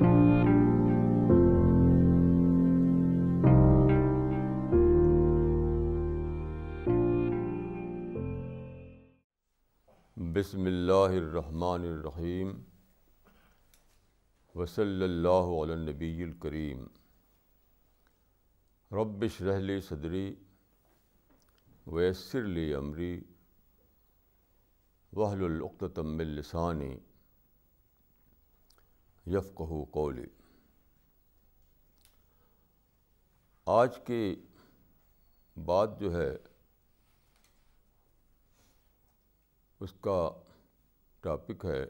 بسم اللہ الرحمن الرحیم وصلی اللہ علی النبی الکریم ربش رحلی صدری ویسر لی امری وحل العقتم السانی یفقہ قولی۔ آج کی بات جو ہے، اس کا ٹاپک ہے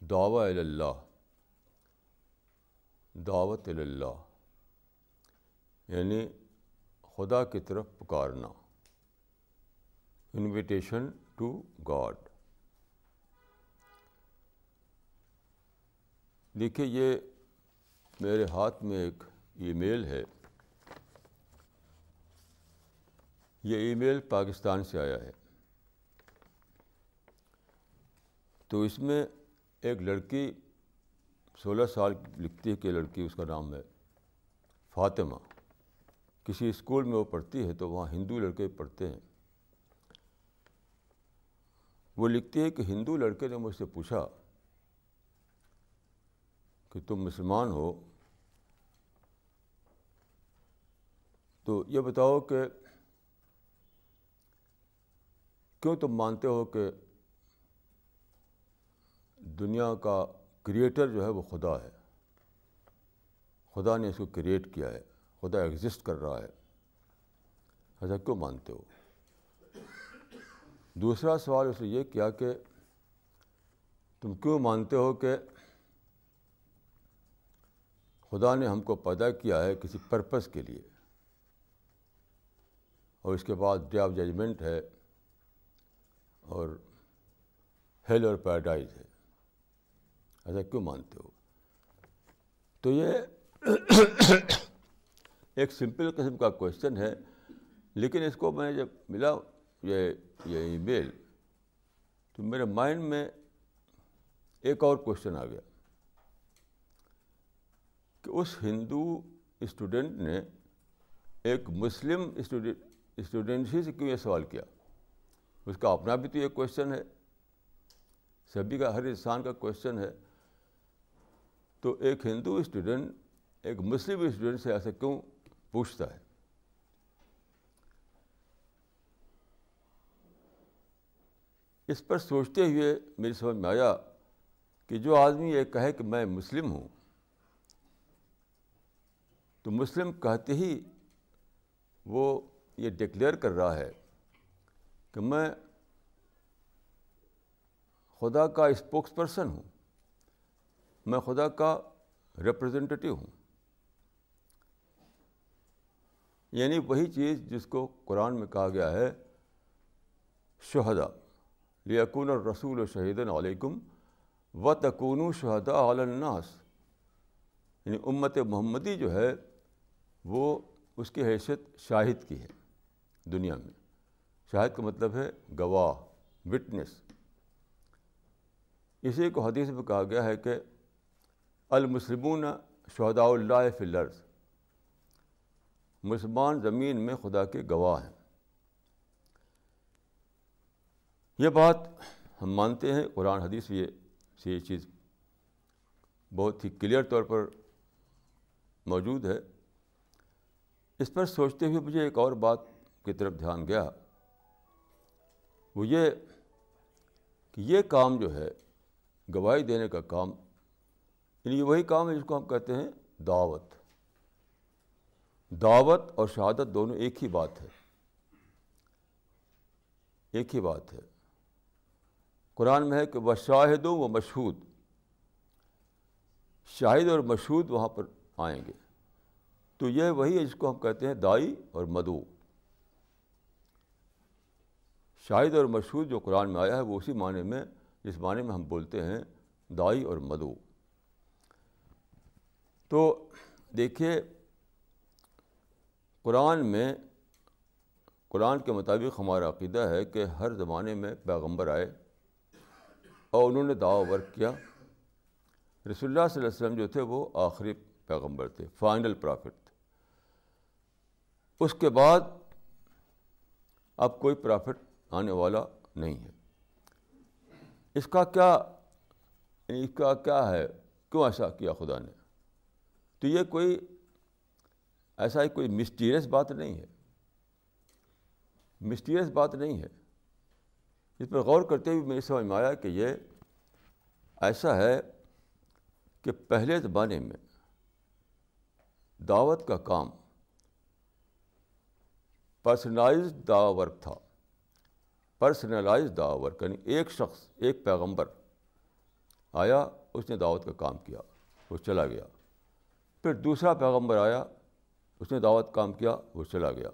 دعوی اللہ دعوت اللہ یعنی خدا کی طرف پکارنا۔ انویٹیشن ٹو گاڈ دیکھیے یہ میرے ہاتھ میں ایک ای میل ہے۔ یہ ای میل پاکستان سے آیا ہے۔ تو اس میں ایک لڑکی سولہ سال لکھتی ہے کہ لڑکی اس کا نام ہے فاطمہ۔ کسی اسکول میں وہ پڑھتی ہے تو وہاں ہندو لڑکے پڑھتے ہیں۔ وہ لکھتی ہے کہ ہندو لڑکے نے مجھ سے پوچھا کہ تم مسلمان ہو، تو یہ بتاؤ کہ کیوں تم مانتے ہو کہ دنیا کا کریٹر جو ہے وہ خدا ہے؟ خدا نے اس کو کریٹ کیا ہے، خدا ایگزسٹ کر رہا ہے۔ ایسا کیوں مانتے ہو؟ دوسرا سوال اس نے یہ کیا کہ تم کیوں مانتے ہو کہ خدا نے ہم کو پیدا کیا ہے کسی پرپز کے لیے۔ اور اس کے بعد ڈے آف ججمنٹ ہے اور ہیل اور پیراڈائز ہے۔ ایسا کیوں مانتے ہو؟ تو یہ ایک سمپل قسم کا کوشچن ہے، لیکن اس کو میں جب ملا یہ یہ ای میل تو میرے مائنڈ میں ایک اور کوشچن آ گیا۔ کہ اس ہندو اسٹوڈنٹ نے ایک مسلم اسٹوڈنٹ ہی سے کیوں یہ سوال کیا؟ اس کا اپنا بھی تو یہ کوشچن ہے۔ سبھی کا، ہر انسان کا کوشچن ہے۔ تو ایک ہندو اسٹوڈنٹ، ایک مسلم اسٹوڈنٹ سے ایسا کیوں پوچھتا ہے؟ اس پر سوچتے ہوئے میری سمجھ میں آیا کہ جو آدمی یہ کہے کہ میں مسلم ہوں تو مسلم کہتے ہی وہ یہ ڈکلیئر کر رہا ہے کہ میں خدا کا اسپوکس پرسن ہوں، میں خدا کا ریپرزینٹیو ہوں۔ یعنی وہی چیز جس کو قرآن میں کہا گیا ہے شہدا لیکن اور رسول و شہید علیکم و تکون شہدا الناس۔ یعنی امت محمدی جو ہے وہ اس کی حیثیت شاہد کی ہے دنیا میں۔ شاہد کا مطلب ہے گواہ، وٹنس۔ اسی کو حدیث میں کہا گیا ہے کہ المسلمون شہداء اللہ فلرز مسلمان زمین میں خدا کے گواہ ہیں۔ یہ بات ہم مانتے ہیں، قرآن، حدیث، یہ سے یہ چیز بہت ہی کلیئر طور پر موجود ہے۔ اس پر سوچتے ہوئے مجھے ایک اور بات کی طرف دھیان گیا۔ وہ یہ کہ یہ کام جو ہے، گواہی دینے کا کام یعنی یہ وہی کام ہے جس کو ہم کہتے ہیں دعوت۔ دعوت اور شہادت دونوں ایک ہی بات ہے۔ ایک ہی بات ہے۔ قرآن میں ہے کہ وہ شاہد و مشہود۔ شاہد اور مشہود وہاں پر آئیں گے۔ تو یہ وہی ہے جس کو ہم کہتے ہیں دائی اور مدعو۔ شاہد اور مشہور جو قرآن میں آیا ہے، وہ اسی معنی میں، جس معنی میں ہم بولتے ہیں دائی اور مدو تو دیکھیے، قرآن میں، قرآن کے مطابق ہمارا عقیدہ ہے کہ ہر زمانے میں پیغمبر آئے اور انہوں نے دعوی ورک کیا۔ رسول اللہ صلی اللہ علیہ وسلم جو تھے، وہ آخری پیغمبر تھے، فائنل پرافٹ۔ اس کے بعد اب کوئی پرافٹ آنے والا نہیں ہے۔ اس کا کیا، اس کا کیا ہے؟ کیوں ایسا کیا خدا نے؟ تو یہ کوئی ایسا ہی کوئی مسٹیریس بات نہیں ہے۔ مسٹیریس بات نہیں ہے۔ اس پر غور کرتے ہوئے میری سمجھ میں آیا کہ یہ ایسا ہے کہ پہلے زمانے میں دعوت کا کام پرسنلائز دعا ورک تھا پرسنلائز دعا ورک یعنی ایک شخص ایک پیغمبر آیا، اس نے دعوت کا کام کیا، وہ چلا گیا۔ پھر دوسرا پیغمبر آیا، اس نے دعوت کام کیا، وہ چلا گیا۔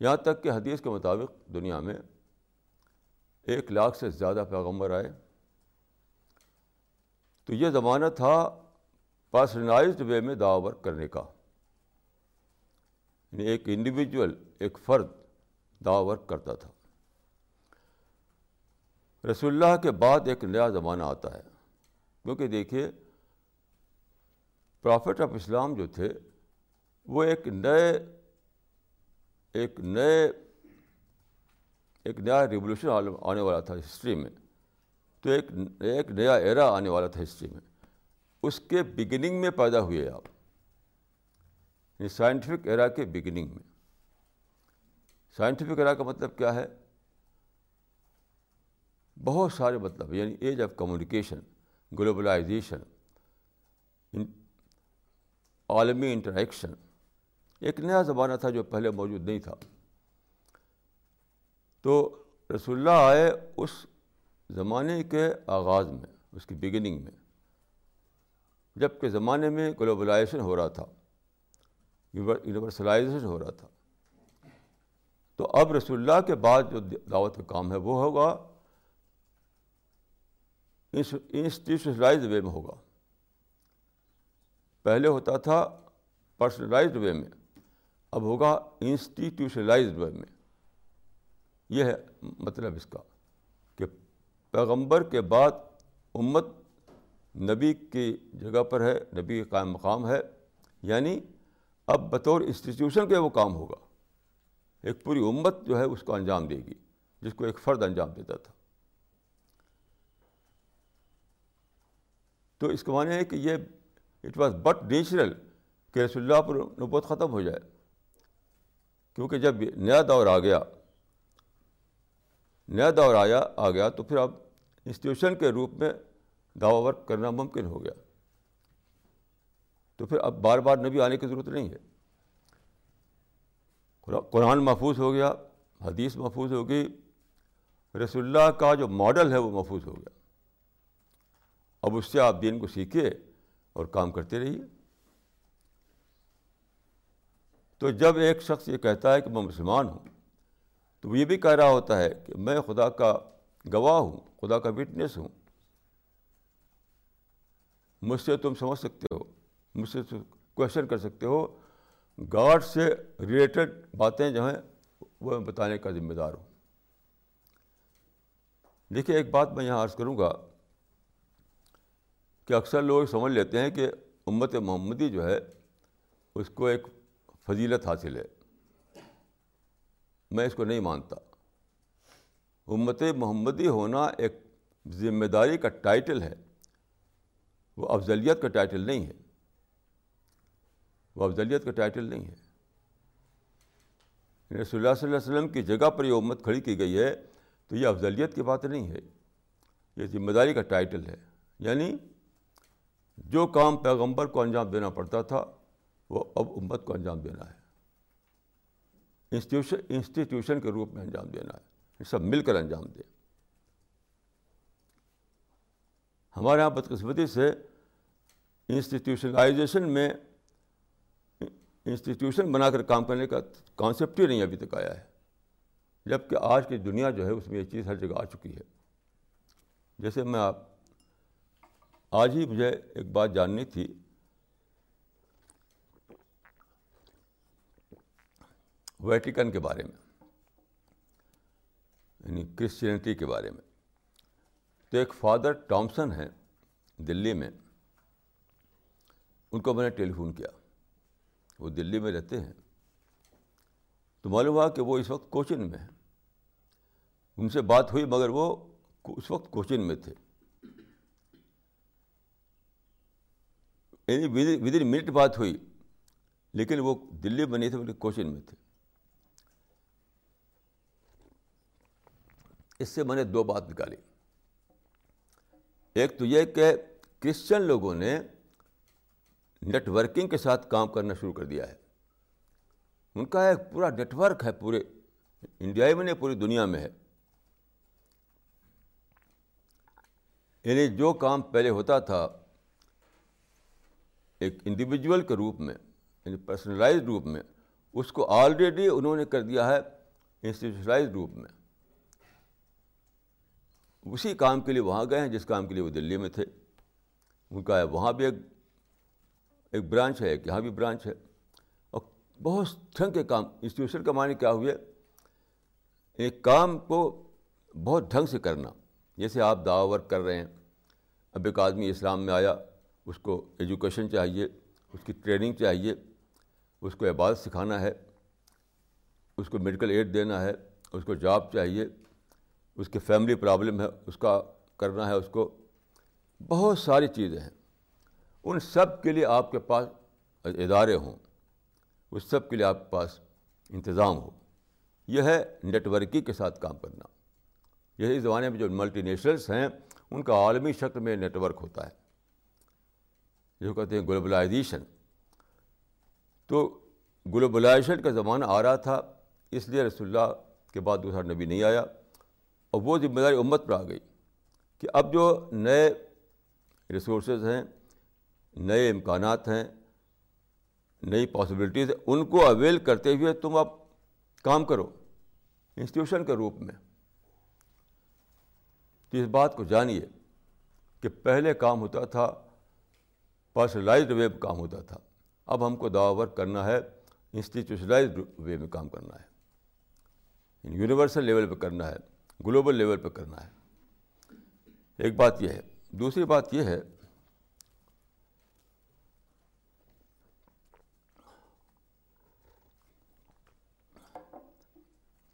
یہاں تک کہ حدیث کے مطابق دنیا میں ایک لاکھ سے زیادہ پیغمبر آئے۔ تو یہ زمانہ تھا پرسنلائزڈ وے میں دعا ورک کرنے کا۔ یعنی ایک انڈیویجول ایک فرد دعا ورک کرتا تھا۔ رسول اللہ کے بعد ایک نیا زمانہ آتا ہے۔ کیونکہ دیکھیے پرافٹ آف اسلام جو تھے، وہ ایک نئے ایک نئے، ایک نیا ریولیوشن آنے والا تھا ہسٹری میں۔ تو ایک ایک نیا ایرا آنے والا تھا ہسٹری میں۔ اس کے بگننگ میں پیدا ہوئے آپ۔ یعنی سائنٹیفک ایرا کے بگننگ میں۔ سائنٹیفک ایرا کا مطلب کیا ہے؟ بہت سارے مطلب یعنی ایج آف کمیونیکیشن گلوبلائزیشن عالمی انٹریکشن ایک نیا زمانہ تھا جو پہلے موجود نہیں تھا۔ تو رسول اللہ آئے اس زمانے کے آغاز میں، اس کی بگننگ میں۔ جبکہ زمانے میں گلوبلائزیشن ہو رہا تھا۔ یونیورسلائزیشن ہو رہا تھا۔ تو اب رسول اللہ کے بعد جو دعوت کا کام ہے وہ ہوگا انسٹیٹیوشنلائز وے میں ہوگا۔ پہلے ہوتا تھا پرسنلائزڈ وے میں، اب ہوگا انسٹیٹیوشنلائزڈ وے میں۔ یہ ہے مطلب اس کا کہ پیغمبر کے بعد امت نبی کی جگہ پر ہے، نبی کا قائم مقام ہے یعنی اب بطور انسٹیٹیوشن کے وہ کام ہوگا۔ ایک پوری امت جو ہے اس کو انجام دے گی، جس کو ایک فرد انجام دیتا تھا۔ تو اس کا معنی ہے کہ یہ اٹ واز بٹ نیچرل کہ رسول اللہ پر نبوت ختم ہو جائے۔ کیونکہ جب نیا دور آ گیا، نیا دور آیا، آ گیا تو پھر اب انسٹیٹیوشن کے روپ میں دعوی ورک کرنا ممکن ہو گیا۔ تو پھر اب بار بار نبی آنے کی ضرورت نہیں ہے۔ قرآن محفوظ ہو گیا، حدیث محفوظ ہو گئی، رسول اللہ کا جو ماڈل ہے وہ محفوظ ہو گیا۔ اب اس سے آپ دین کو سیکھیے اور کام کرتے رہیے۔ تو جب ایک شخص یہ کہتا ہے کہ میں مسلمان ہوں، تو وہ یہ بھی کہہ رہا ہوتا ہے کہ میں خدا کا گواہ ہوں، خدا کا وٹنس ہوں۔ مجھ سے تم سمجھ سکتے ہو۔ مجھ سے کوشچن کر سکتے ہو۔ گاڈ سے ریلیٹڈ باتیں جو ہیں، وہ میں بتانے کا ذمہ دار ہوں۔ دیکھیے، ایک بات میں یہاں عرض کروں گا کہ اکثر لوگ سمجھ لیتے ہیں کہ امت محمدی جو ہے، اس کو ایک فضیلت حاصل ہے۔ میں اس کو نہیں مانتا۔ امت محمدی ہونا ایک ذمہ داری کا ٹائٹل ہے۔ وہ افضلیت کا ٹائٹل نہیں ہے۔ وہ افضلیت کا ٹائٹل نہیں ہے۔ یعنی رسول اللہ صلی اللہ علیہ وسلم کی جگہ پر یہ امت کھڑی کی گئی ہے تو یہ افضلیت کی بات نہیں ہے۔ یہ ذمہ داری کا ٹائٹل ہے۔ یعنی جو کام پیغمبر کو انجام دینا پڑتا تھا، وہ اب امت کو انجام دینا ہے۔ انسٹیٹیوشن انسٹیٹیوشن کے روپ میں انجام دینا ہے۔ سب مل کر انجام دیں۔ ہمارے یہاں بدقسمتی سے انسٹیٹیوشنلائزیشن میں انسٹیٹیوشن بنا کر کام کرنے کا کانسیپٹ ہی نہیں ابھی تک آیا ہے۔ جبکہ آج کی دنیا جو ہے اس میں یہ چیز ہر جگہ آ چکی ہے۔ جیسے میں آپ آج ہی مجھے ایک بات جاننی تھی۔ ویٹیکن کے بارے میں۔ یعنی کرسچینٹی کے بارے میں۔ تو ایک فادر ٹامسن ہیں دلی میں۔ ان کو میں نے ٹیلی فون کیا۔ وہ دلی میں رہتے ہیں تو معلوم ہوا کہ وہ اس وقت کوچن میں ہیں۔ ان سے بات ہوئی مگر وہ اس وقت کوچن میں تھے۔ یعنی ود ان منٹ بات ہوئی، لیکن وہ دلی میں نہیں تھے، بلکہ کوچن میں تھے۔ اس سے میں نے دو بات نکالی۔ ایک تو یہ کہ کرسچن لوگوں نے نیٹ ورکنگ کے ساتھ کام کرنا شروع کر دیا ہے۔ ان کا ایک پورا نیٹ ورک ہے، پورے انڈیا میں نہیں، پوری دنیا میں ہے۔ یعنی جو کام پہلے ہوتا تھا، ایک انڈیویجول کے روپ میں یعنی پرسنلائز روپ میں، اس کو آلریڈی انہوں نے کر دیا ہے انسٹیٹیوشنلائز روپ میں۔ اسی کام کے لیے وہاں گئے ہیں، جس کام کے لیے وہ دلی میں تھے۔ ان کا ہے وہاں بھی ایک ایک برانچ ہے، ایک یہاں بھی برانچ ہے۔ اور بہت ڈھنگ کے کام، انسٹیٹیوشن کا معنی کیا ہوئے ایک کام کو بہت ڈھنگ سے کرنا۔ جیسے آپ دعوی ورک کر رہے ہیں، اب ایک آدمی اسلام میں آیا، اس کو ایجوکیشن چاہیے، اس کی ٹریننگ چاہیے، اس کو عبادت سکھانا ہے، اس کو میڈیکل ایڈ دینا ہے، اس کو جاب چاہیے، اس کی فیملی پرابلم ہے، اس کا کرنا ہے اس کو۔ بہت ساری چیزیں ہیں۔ ان سب کے لیے آپ کے پاس ادارے ہوں اس سب کے لیے آپ کے پاس انتظام ہو۔ یہ ہے نیٹورکنگ کے ساتھ کام کرنا۔ یہی زمانے میں جو ملٹی نیشنلس ہیں، ان کا عالمی شکل میں نیٹ ورک ہوتا ہے۔ جو کہتے ہیں گلوبلائزیشن۔ تو گلوبلائزیشن کا زمانہ آ رہا تھا، اس لیے رسول اللہ کے بعد دوسرا نبی نہیں آیا۔ اور وہ ذمہ داری امت پر آ گئی کہ اب جو نئے ریسورسز ہیں نئے امکانات ہیں، نئی پاسبلٹیز ہیں، ان کو اویل کرتے ہوئے تم اب کام کرو انسٹیٹیوشن کے روپ میں۔ تو اس بات کو جانیے کہ پہلے کام ہوتا تھا پرسنلائزڈ وے میں کام ہوتا تھا۔ اب ہم کو دعا ورک کرنا ہے انسٹیٹیوشنلائزڈ وے میں کام کرنا ہے۔ یونیورسل لیول پہ کرنا ہے گلوبل لیول پہ کرنا ہے۔ ایک بات یہ ہے۔ دوسری بات یہ ہے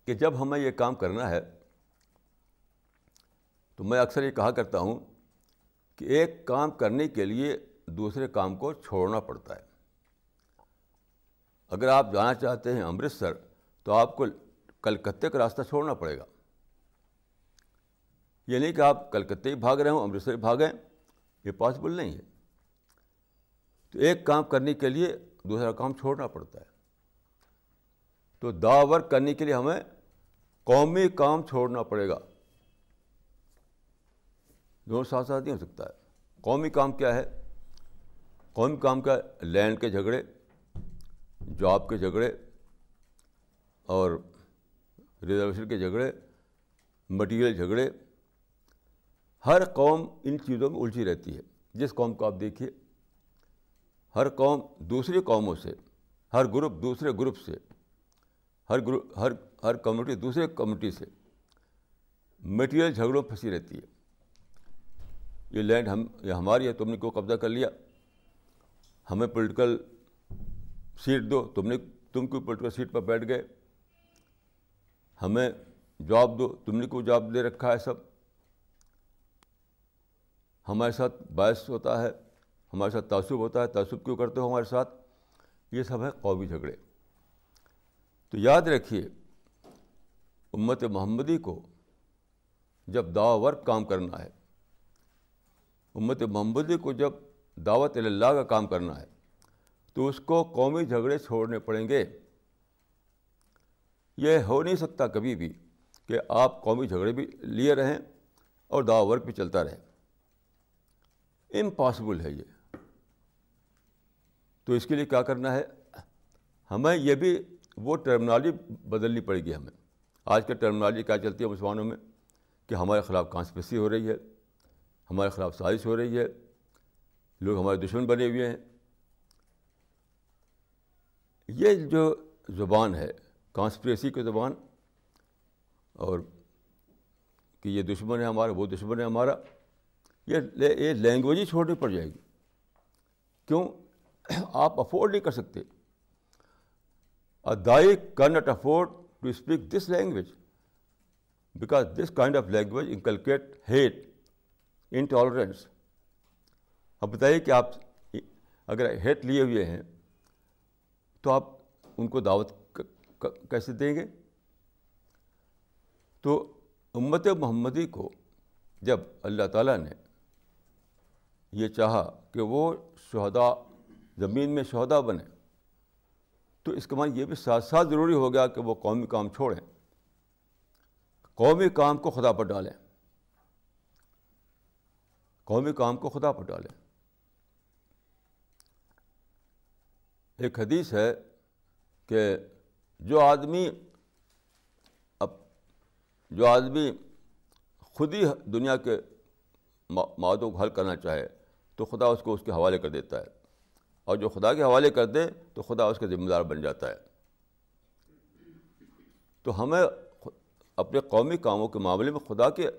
کہ جب ہمیں یہ کام کرنا ہے، تو میں اکثر یہ کہا کرتا ہوں کہ ایک کام کرنے کے لیے دوسرے کام کو چھوڑنا پڑتا ہے۔ اگر آپ جانا چاہتے ہیں امرتسر، تو آپ کو کلکتے کا راستہ چھوڑنا پڑے گا۔ یہ نہیں کہ آپ کلکتے ہی بھاگ رہے ہوں، امرتسر بھاگیں، یہ پاسبل نہیں ہے۔ تو ایک کام کرنے کے لیے دوسرا کام چھوڑنا پڑتا ہے۔ تو دا ورک کرنے کے لیے ہمیں قومی کام چھوڑنا پڑے گا۔ دونوں ساتھ ساتھ نہیں ہو سکتا ہے۔ قومی کام کیا ہے؟ قومی کام کا لینڈ کے جھگڑے، جاب کے جھگڑے اور ریزرویشن کے جھگڑے، مٹیریل جھگڑے، ہر قوم ان چیزوں میں الجھی رہتی ہے۔ جس قوم کو آپ دیکھیے، ہر قوم دوسری قوموں سے، ہر گروپ دوسرے گروپ سے ہر گروپ ہر ہر کمیونٹی دوسرے کمیونٹی سے مٹیریل جھگڑوں پھنسی رہتی ہے۔ یہ لینڈ ہم، یہ ہماری ہے، تم نے کیوں قبضہ کر لیا؟ ہمیں پولیٹیکل سیٹ دو۔ تم نے، تم کیوں پولیٹیکل سیٹ پر بیٹھ گئے؟ ہمیں جاب دو۔ تم نے کیوں جاب دے رکھا ہے سب؟ ہمارے ساتھ باعث ہوتا ہے، ہمارے ساتھ تعصب ہوتا ہے۔ تعصب کیوں کرتے ہو ہمارے ساتھ؟ یہ سب ہے قومی جھگڑے۔ تو یاد رکھیے، امت محمدی کو جب دعا ورک کام کرنا ہے، امت محمدی کو جب دعوت اللہ کا کام کرنا ہے، تو اس کو قومی جھگڑے چھوڑنے پڑیں گے۔ یہ ہو نہیں سکتا کبھی بھی کہ آپ قومی جھگڑے بھی لیے رہیں اور دعا ورک بھی چلتا رہے۔ امپاسبل ہے یہ۔ تو اس کے لیے کیا کرنا ہے؟ ہمیں یہ بھی وہ ٹرمنالوجی بدلنی پڑے گی ہمیں۔ آج کا ٹرمنالوجی کیا چلتی ہے مسلمانوں میں؟ کہ ہمارے خلاف کانسپریسی ہو رہی ہے، ہمارے خلاف سازش ہو رہی ہے، لوگ ہمارے دشمن بنے ہوئے ہیں۔ یہ جو زبان ہے کانسپریسی کی زبان، اور کہ یہ دشمن ہے ہمارا، وہ دشمن ہے ہمارا، یہ یہ لینگویج ہی چھوڑنی پڑ جائے گی۔ کیوں؟ آپ افورڈ نہیں کر سکتے۔ They can not afford to speak this language because this kind of language inculcate hate intolerance اب بتائیے کہ آپ اگر ہیٹ لیے ہوئے ہیں، تو آپ ان کو دعوت کیسے دیں گے؟ تو امت محمدی کو جب اللہ تعالیٰ نے یہ چاہا کہ وہ شہدا زمین میں شہدا بنے تو اس کے معنی یہ بھی ساتھ ساتھ ضروری ہو گیا کہ وہ قومی کام چھوڑیں۔ قومی کام کو خدا پر ڈالیں۔ قومی کام کو خدا پر ڈالیں۔ ایک حدیث ہے کہ جو آدمی اب جو آدمی خود ہی دنیا کے مادوں کو حل کرنا چاہے تو خدا اس کو اس کے حوالے کر دیتا ہے۔ اور جو خدا کے حوالے کر دے تو خدا اس کا ذمہ دار بن جاتا ہے۔ تو ہمیں اپنے قومی کاموں کے معاملے میں خدا کے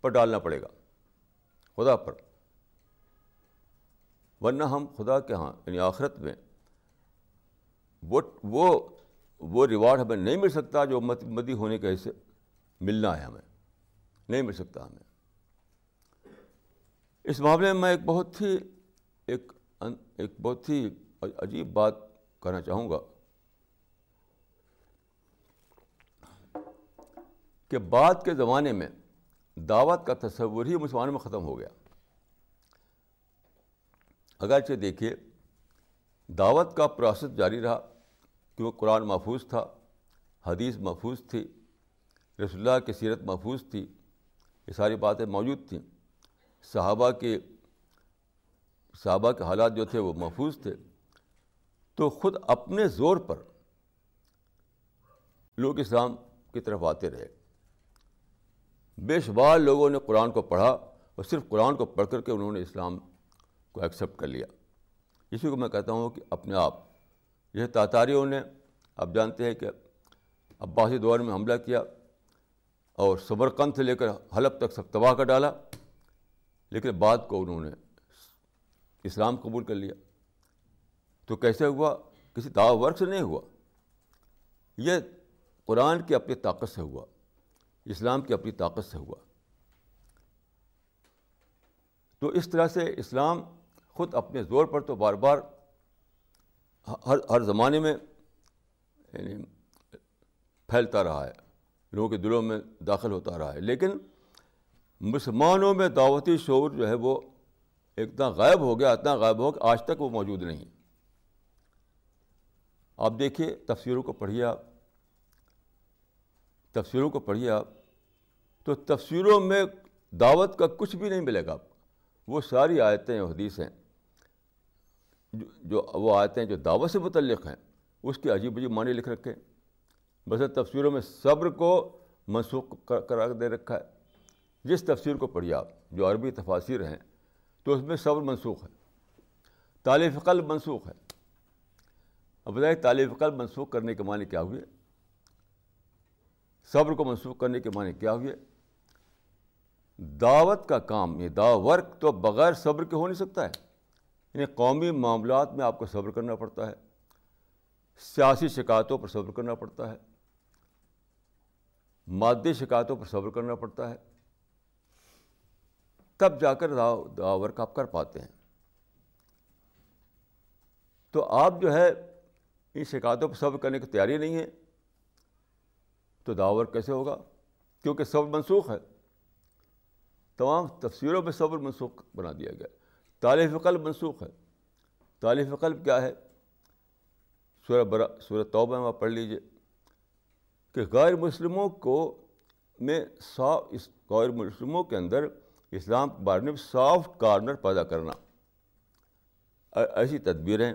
پر ڈالنا پڑے گا۔ خدا پر۔ ورنہ ہم خدا کے ہاں یعنی آخرت میں وہ وہ وہ ریوارڈ ہمیں نہیں مل سکتا جو مدی ہونے کے حصے ملنا ہے ہمیں۔ نہیں مل سکتا ہمیں۔ اس معاملے میں میں ایک بہت ہی ایک ایک بہت ہی عجیب بات کرنا چاہوں گا کہ بعد کے زمانے میں دعوت کا تصور ہی مسلمانوں میں ختم ہو گیا۔ اگرچہ دیکھیے، دعوت کا پروسیس جاری رہا کہ وہ قرآن محفوظ تھا، حدیث محفوظ تھی، رسول اللہ کی سیرت محفوظ تھی، یہ ساری باتیں موجود تھیں۔ صحابہ کے صحابہ کے حالات جو تھے وہ محفوظ تھے۔ تو خود اپنے زور پر لوگ اسلام کی طرف آتے رہے۔ بے شمار لوگوں نے قرآن کو پڑھا اور صرف قرآن کو پڑھ کر کے انہوں نے اسلام کو ایکسیپٹ کر لیا۔ اسی کو میں کہتا ہوں کہ اپنے آپ، یہ تاتاریوں نے اب جانتے ہیں کہ عباسی دور میں حملہ کیا اور صبرقند سے لے کر حلب تک سب تباہ کر ڈالا، لیکن بعد کو انہوں نے اسلام قبول کر لیا۔ تو کیسے ہوا؟ کسی دعو ورک سے نہیں ہوا۔ یہ قرآن کی اپنی طاقت سے ہوا۔ اسلام کی اپنی طاقت سے ہوا۔ تو اس طرح سے اسلام خود اپنے زور پر تو بار بار ہر ہر زمانے میں یعنی پھیلتا رہا ہے۔ لوگوں کے دلوں میں داخل ہوتا رہا ہے۔ لیکن مسلمانوں میں دعوتی شعور جو ہے وہ اتنا غائب ہو گیا، اتنا غائب ہو کہ آج تک وہ موجود نہیں۔ آپ دیکھیے تفسیروں کو پڑھیے آپ۔ تفسیروں کو پڑھیے آپ۔ تو تفسیروں میں دعوت کا کچھ بھی نہیں ملے گا آپ۔ وہ ساری آیتیں حدیث ہیں۔ جو وہ آیتیں جو دعوت سے متعلق ہیں، اس کے عجیب عجیب معنی لکھ رکھے۔ بس تفسیروں میں صبر کو منسوخ کرا دے رکھا ہے۔ جس تفسیر کو پڑھیے آپ، جو عربی تفاصیر ہیں تو اس میں صبر منسوخ ہے۔ طالف قلب منسوخ ہے۔ اب بتائیے طالف قلب منسوخ کرنے کے معنی کیا ہوئے؟ صبر کو منسوخ کرنے کے معنی کیا ہوئے؟ دعوت کا کام، یہ دا ورک تو بغیر صبر کے ہو نہیں سکتا ہے۔ یعنی قومی معاملات میں آپ کو صبر کرنا پڑتا ہے۔ سیاسی شکایتوں پر صبر کرنا پڑتا ہے۔ مادی شکایتوں پر صبر کرنا پڑتا ہے۔ تب جا کر دعا ورک آپ کر پاتے ہیں۔ تو آپ جو ہے ان شکایتوں پر صبر کرنے کی تیاری نہیں ہے۔ تو دعور کیسے ہوگا؟ کیونکہ صبر منسوخ ہے۔ تمام تفسیروں میں صبر منسوخ بنا دیا گیا۔ طالف قلب منسوخ ہے۔ طالف قلب کیا ہے؟ سورہ برا سورہ توبہ میں آپ پڑھ لیجیے کہ غیر مسلموں کو میں سا اس غیر مسلموں کے اندر اسلام کے بارے میں سافٹ کارنر پیدا کرنا۔ ایسی تدبیریں،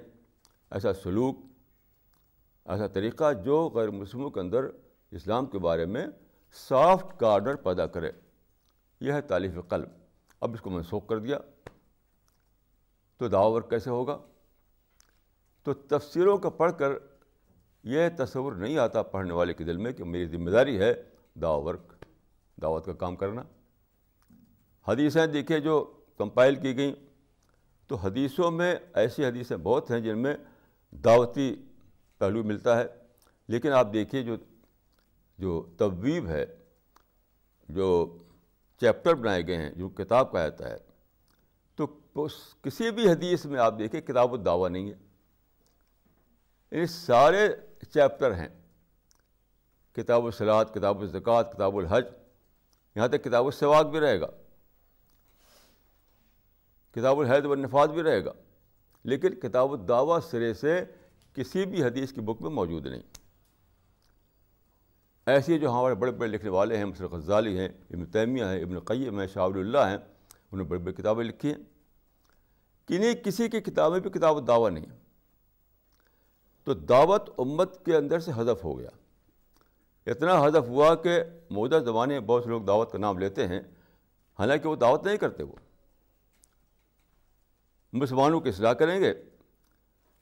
ایسا سلوک، ایسا طریقہ جو غیر مسلموں کے اندر اسلام کے بارے میں سافٹ کارنر پیدا کرے۔ یہ ہے تعلیف قلب۔ اب اس کو منسوخ کر دیا۔ تو دعور کیسے ہوگا؟ تو تفسیروں کا پڑھ کر یہ تصور نہیں آتا پڑھنے والے کے دل میں کہ میری ذمہ داری ہے ورک، دعوت کا کام کرنا۔ حدیثیں دیکھے جو کمپائل کی گئیں، تو حدیثوں میں ایسی حدیثیں بہت ہیں جن میں دعوتی پہلو ملتا ہے۔ لیکن آپ دیکھیے جو جو طبیب ہے، جو چیپٹر بنائے گئے ہیں، جو کتاب کہا جاتا ہے، تو کسی بھی حدیث میں آپ دیکھیں کتاب الدعویٰ نہیں ہے۔ یعنی سارے چیپٹر ہیں۔ کتاب الصلاط کتاب الزکوٰۃ، کتاب الحج، یہاں تک کتاب السواق بھی رہے گا۔ کتاب الحید و نفاذ بھی رہے گا، لیکن کتاب الدعویٰ سرے سے کسی بھی حدیث کی بک میں موجود نہیں۔ ایسے جو ہمارے بڑے بڑے لکھنے والے ہیں، مصر غزالی ہیں، ابن تیمیہ ہیں، ابن قیم ہیں، شاہ اللہ ہیں، انہوں نے بڑی بڑی کتابیں لکھی ہیں۔ کنہیں کسی کی کتابیں بھی کتاب الدعویٰ نہیں تو دعوت امت کے اندر سے حذف ہو گیا۔ اتنا حذف ہوا کہ موجودہ زمانے میں بہت سے لوگ دعوت کا نام لیتے ہیں، حالانکہ وہ دعوت نہیں کرتے وہ۔ مسلمانوں کی اصلاح کریں گے۔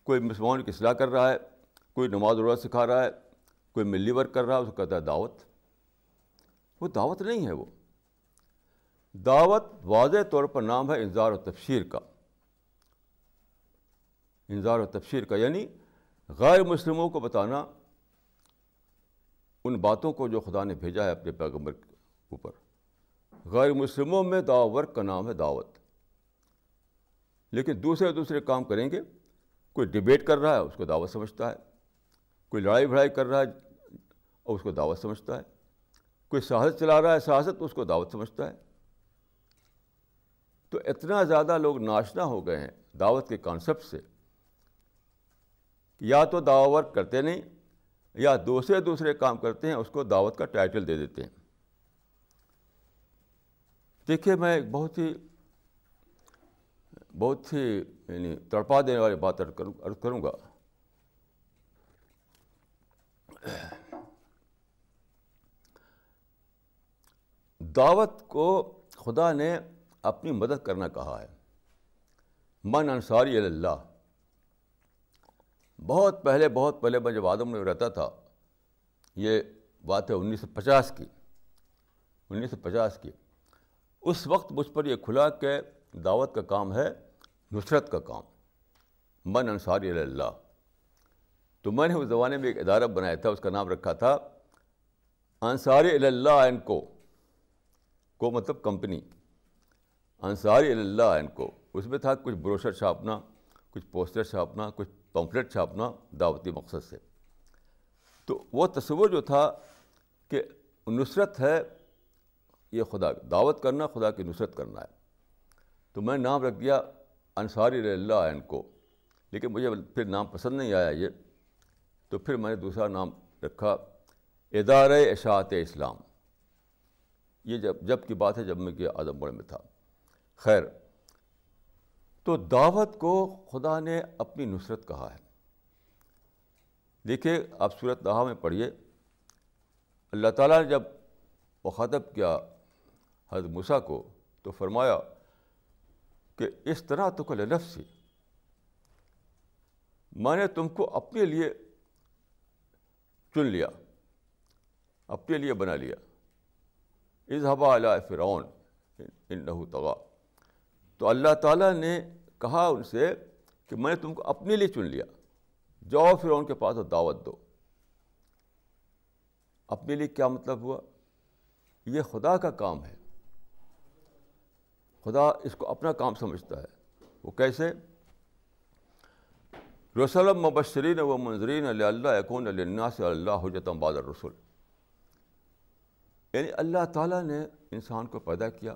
کوئی مسلمانوں کی اصلاح کر رہا ہے، کوئی نماز روزہ سکھا رہا ہے، کوئی ملی ورک کر رہا ہے اس کو کہتا ہے دعوت۔ وہ دعوت نہیں ہے وہ۔ دعوت واضح طور پر نام ہے انظار و تفشیر کا۔ انظار و تفشیر کا یعنی غیر مسلموں کو بتانا ان باتوں کو جو خدا نے بھیجا ہے اپنے پیغمبر کے اوپر۔ غیر مسلموں میں ورک کا نام ہے دعوت۔ لیکن دوسرے دوسرے کام کریں گے، کوئی ڈبیٹ کر رہا ہے، اس کو دعوت سمجھتا ہے، کوئی لڑائی بھڑائی کر رہا ہے اور اس کو دعوت سمجھتا ہے، کوئی سیاست چلا رہا ہے سیاست، اس کو دعوت سمجھتا ہے۔ تو اتنا زیادہ لوگ ناشنا ہو گئے ہیں دعوت کے کانسیپٹ سے یا تو دعوت ورک کرتے نہیں، یا دوسرے دوسرے کام کرتے ہیں، اس کو دعوت کا ٹائٹل دے دیتے ہیں۔ دیکھیے، میں ایک بہت ہی بہت ہی یعنی تڑپا دینے والی بات عرض کروں گا دعوت کو خدا نے اپنی مدد کرنا کہا ہے من انصاری اللہ بہت پہلے بہت پہلے میں جب آدم میں رہتا تھا یہ بات ہے انیس سو پچاس کی انیس سو پچاس کی اس وقت مجھ پر یہ کھلا کہ دعوت کا کام ہے نصرت کا کام۔ من انصاری اللہ۔ تو میں نے اس زمانے میں ایک ادارہ بنایا تھا، اس کا نام رکھا تھا انصاری اللہ اینڈ کو کو مطلب کمپنی۔ انصاری اللہ اینڈ کو۔ اس میں تھا کچھ بروشر چھاپنا، کچھ پوسٹر چھاپنا، کچھ پمفلٹ چھاپنا دعوتی مقصد سے۔ تو وہ تصور جو تھا کہ نصرت ہے، یہ خدا، دعوت کرنا، خدا کی نصرت کرنا ہے۔ تو میں نام رکھ دیا انصاری اللہ اینڈ کو۔ لیکن مجھے پھر نام پسند نہیں آیا یہ۔ تو پھر میں نے دوسرا نام رکھا ادارہ اشاعت اسلام۔ یہ جب جب کی بات ہے، جب میں کہ اعظم گڑھ میں تھا۔ خیر، تو دعوت کو خدا نے اپنی نصرت کہا ہے۔ دیکھیے، آپ صورت دہا میں پڑھیے۔ اللہ تعالیٰ نے جب مخاطب کیا حضرت مسا کو، تو فرمایا کہ اس طرح تو کل نفسی میں نے تم کو اپنے لیے چن لیا، اپنے لیے بنا لیا۔ اظہبا علیہ فرعون ان نحو تغا تو اللہ تعالیٰ نے کہا ان سے کہ میں نے تم کو اپنے لیے چن لیا۔ جاؤ فرعون کے پاس دعوت دو۔ اپنے لیے کیا مطلب ہوا؟ یہ خدا کا کام ہے۔ خدا اس کو اپنا کام سمجھتا ہے۔ وہ کیسے؟ رسلم مبشرین و منظرین اللہ یکون اللہ سے اللہ حجتم باد رسول یعنی اللہ تعالیٰ نے انسان کو پیدا کیا،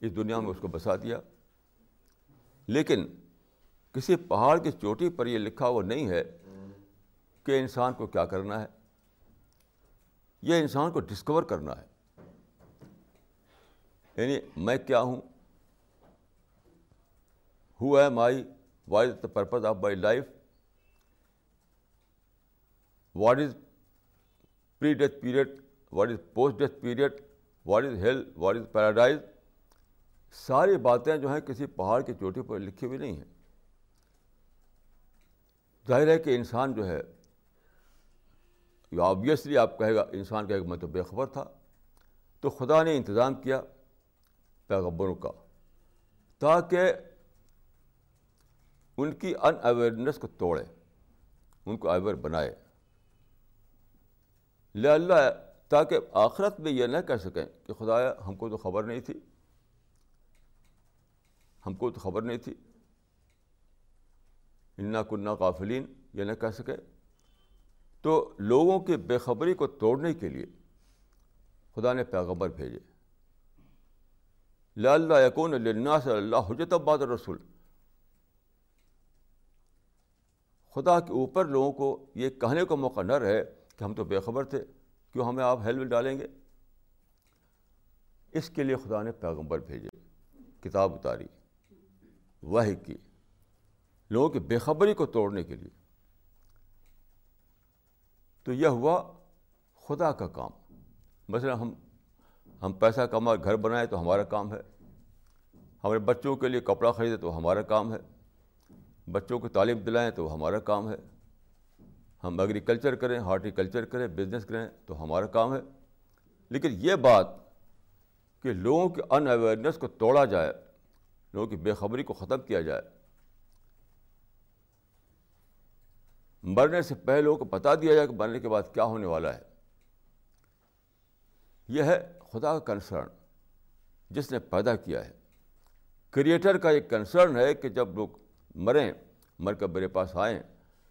اس دنیا میں اس کو بسا دیا۔ لیکن کسی پہاڑ کی چوٹی پر یہ لکھا وہ نہیں ہے کہ انسان کو کیا کرنا ہے۔ یہ انسان کو ڈسکور کرنا ہے۔ یعنی میں کیا ہوں؟ Who am I what is the purpose of my life what is pre death period what is post death period what is hell what is paradise ساری باتیں جو ہیں کسی پہاڑ کی چوٹی پر لکھی ہوئی نہیں ہیں۔ ظاہر ہے کہ انسان جو ہے آبویسلی آپ کہے گا، انسان کہے گا میں تو بے خبر تھا۔ تو خدا نے انتظام کیا۔ پیغبروں کا، تاکہ ان کی ان اویئرنیس کو توڑے، ان کو اویئر بنائے۔ اللہ تاکہ آخرت میں یہ نہ کہہ سکیں کہ خدایا ہم کو تو خبر نہیں تھی۔ ہم کو تو خبر نہیں تھی۔ انا کنہ قافلین یہ نہ کہہ سکے تو لوگوں کی بے خبری کو توڑنے کے لیے خدا نے پیغمبر بھیجے۔ لا یقون اللہ صلی اللہ حجت عباد رسول خدا کے اوپر لوگوں کو یہ کہنے کا موقع نہ رہے کہ ہم تو بے خبر تھے، کیوں ہمیں آپ ہیلمٹ ڈالیں گے؟ اس کے لیے خدا نے پیغمبر بھیجے، کتاب اتاری وہ کی، لوگوں کی بے خبری کو توڑنے کے لیے۔ تو یہ ہوا خدا کا کام۔ مثلا ہم ہم پیسہ کما گھر بنائیں تو ہمارا کام ہے۔ ہمارے بچوں کے لیے کپڑا خریدے تو ہمارا کام ہے۔ بچوں کو تعلیم دلائیں تو ہمارا کام ہے۔ ہم ایگریکلچر کریں ہارٹیکلچر کریں بزنس کریں تو ہمارا کام ہے۔ لیکن یہ بات کہ لوگوں کی ان اویئرنیس کو توڑا جائے، لوگوں کی بے خبری کو ختم کیا جائے۔ مرنے سے پہلے لوگوں کو بتا دیا جائے کہ مرنے کے بعد کیا ہونے والا ہے۔ یہ ہے خدا کا کنسرن جس نے پیدا کیا ہے۔ کریٹر کا ایک کنسرن ہے کہ جب لوگ مریں مر کر میرے پاس آئیں،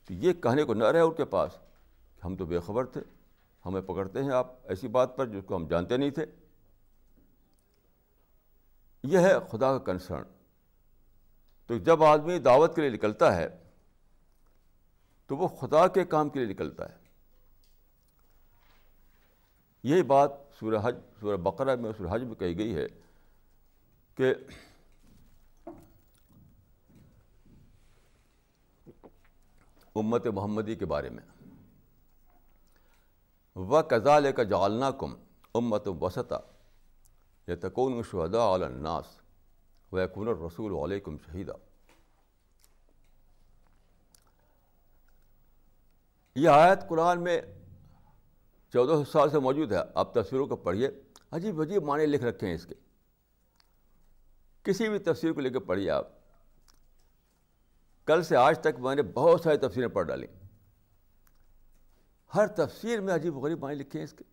تو یہ کہنے کو نہ رہے ان کے پاس کہ ہم تو بے خبر تھے، ہمیں پکڑتے ہیں آپ، ایسی بات پر جس کو ہم جانتے نہیں تھے۔ یہ ہے خدا کا کنسرن تو جب آدمی دعوت کے لیے نکلتا ہے، تو وہ خدا کے کام کے لیے نکلتا ہے۔ یہی بات سورہ حج، سورہ بقرہ میں سورہ حج میں کہی گئی ہے کہ امت محمدی کے بارے میں و کزال کا جالنا کم امت وسطہ یا تکون شہدا الناس و یقون الرسول علیکم شہیدہ یہ آیت قرآن میں چودہ سو سال سے موجود ہے، آپ تصویروں کو پڑھیے۔ عجیب عجیب معنی لکھ رکھے ہیں اس کے۔ کسی بھی تصویر کو لے کے پڑھیے آپ۔ کل سے آج تک میں نے بہت ساری تفسیریں پڑھ ڈالی۔ ہر تفسیر میں عجیب غریب معنی لکھے ہیں اس کے۔